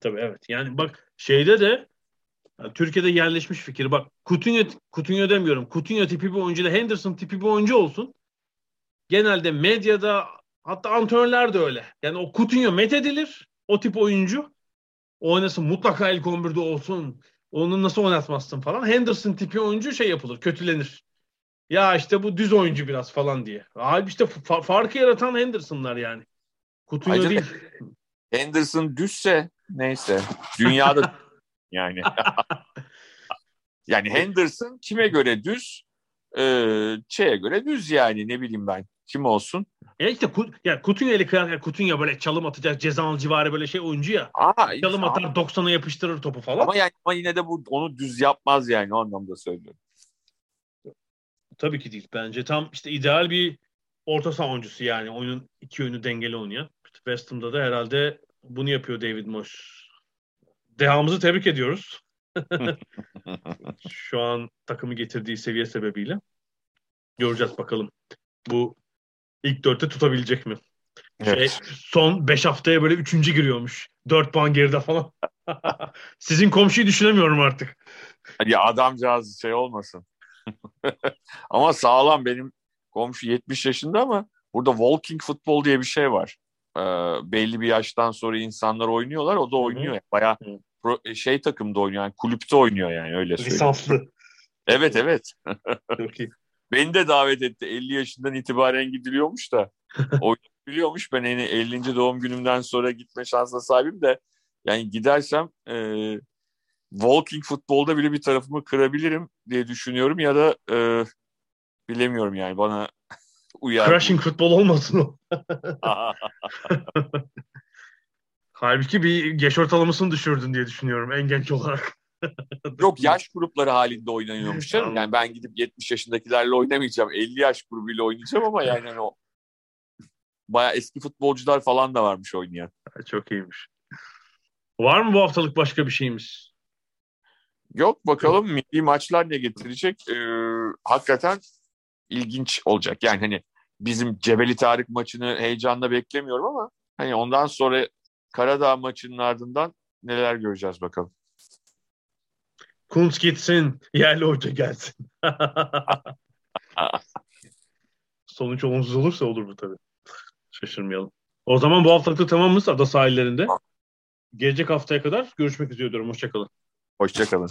Tabii evet. Yani bak şeyde de yani Türkiye'de yerleşmiş fikir. Bak Coutinho, Coutinho demiyorum. Coutinho tipi bir oyuncu da Henderson tipi bir oyuncu olsun. Genelde medyada hatta antrenörler de öyle. Yani o Coutinho methedilir. O tip oyuncu oynasın mutlaka ilk 11'de olsun. Onu nasıl oynatmazsın falan. Henderson tipi oyuncu şey yapılır. Kötülenir. Ya işte bu düz oyuncu biraz falan diye. Abi işte fa- farkı yaratan Henderson'lar yani. Coutinho Ayrıca- değil. Henderson düşse neyse. Dünyada [laughs] yani. [laughs] yani Henderson kime göre düz? Ee, şeye göre düz yani ne bileyim ben. Kim olsun? Ya işte Ku- ya Coutinho ile kıyan ya Coutinho böyle çalım atacak ceza civarı böyle şey oyuncu ya. Aa, Çalım atar 90'a yapıştırır topu falan. ama yani ama yine de bu onu düz yapmaz yani o anlamda söylüyorum. Tabii ki değil bence. Tam işte ideal bir orta saha oyuncusu yani. Oyunun iki yönü dengeli oynayan. West Ham'da da herhalde bunu yapıyor David Moyes. Dehamızı tebrik ediyoruz. [laughs] Şu an takımı getirdiği seviye sebebiyle. Göreceğiz bakalım. Bu ilk dörtte tutabilecek mi? Şey, Evet. son 5 haftaya böyle üçüncü giriyormuş. 4 puan geride falan. [laughs] Sizin komşuyu düşünemiyorum artık. Ya adamcağız şey olmasın. [laughs] ama sağlam benim komşu 70 yaşında ama burada walking futbol diye bir şey var. Ee, belli bir yaştan sonra insanlar oynuyorlar. O da oynuyor. Yani. Bayağı pro- şey takımda oynuyor. Yani kulüpte oynuyor yani öyle söyleyeyim. Lisanslı. Evet evet. Çok iyi. [laughs] Beni de davet etti. 50 yaşından itibaren gidiliyormuş da. [laughs] Oynayabiliyormuş. Ben yani 50. doğum günümden sonra gitme şansına sahibim de yani gidersem e, walking futbolda bile bir tarafımı kırabilirim diye düşünüyorum ya da e, bilemiyorum yani bana uyar. Crushing futbol olmasın o. [laughs] [laughs] Halbuki bir yaş ortalamasını düşürdün diye düşünüyorum en genç olarak. [laughs] Yok yaş grupları halinde oynanıyormuş canım. Yani ben gidip 70 yaşındakilerle oynamayacağım. 50 yaş grubuyla oynayacağım ama yani hani o bayağı eski futbolcular falan da varmış oynayan. Çok iyiymiş. Var mı bu haftalık başka bir şeyimiz? Yok bakalım milli maçlar ne getirecek. Ee, hakikaten ilginç olacak. Yani hani bizim Cebeli Tarık maçını heyecanla beklemiyorum ama hani ondan sonra Karadağ maçının ardından neler göreceğiz bakalım. Kuntz gitsin, yerli hoca gelsin. [laughs] Sonuç olumsuz olursa olur bu tabii. Şaşırmayalım. O zaman bu haftalık da tamamız ada sahillerinde. Gelecek haftaya kadar görüşmek üzere diyorum. Hoşçakalın. Hoşçakalın.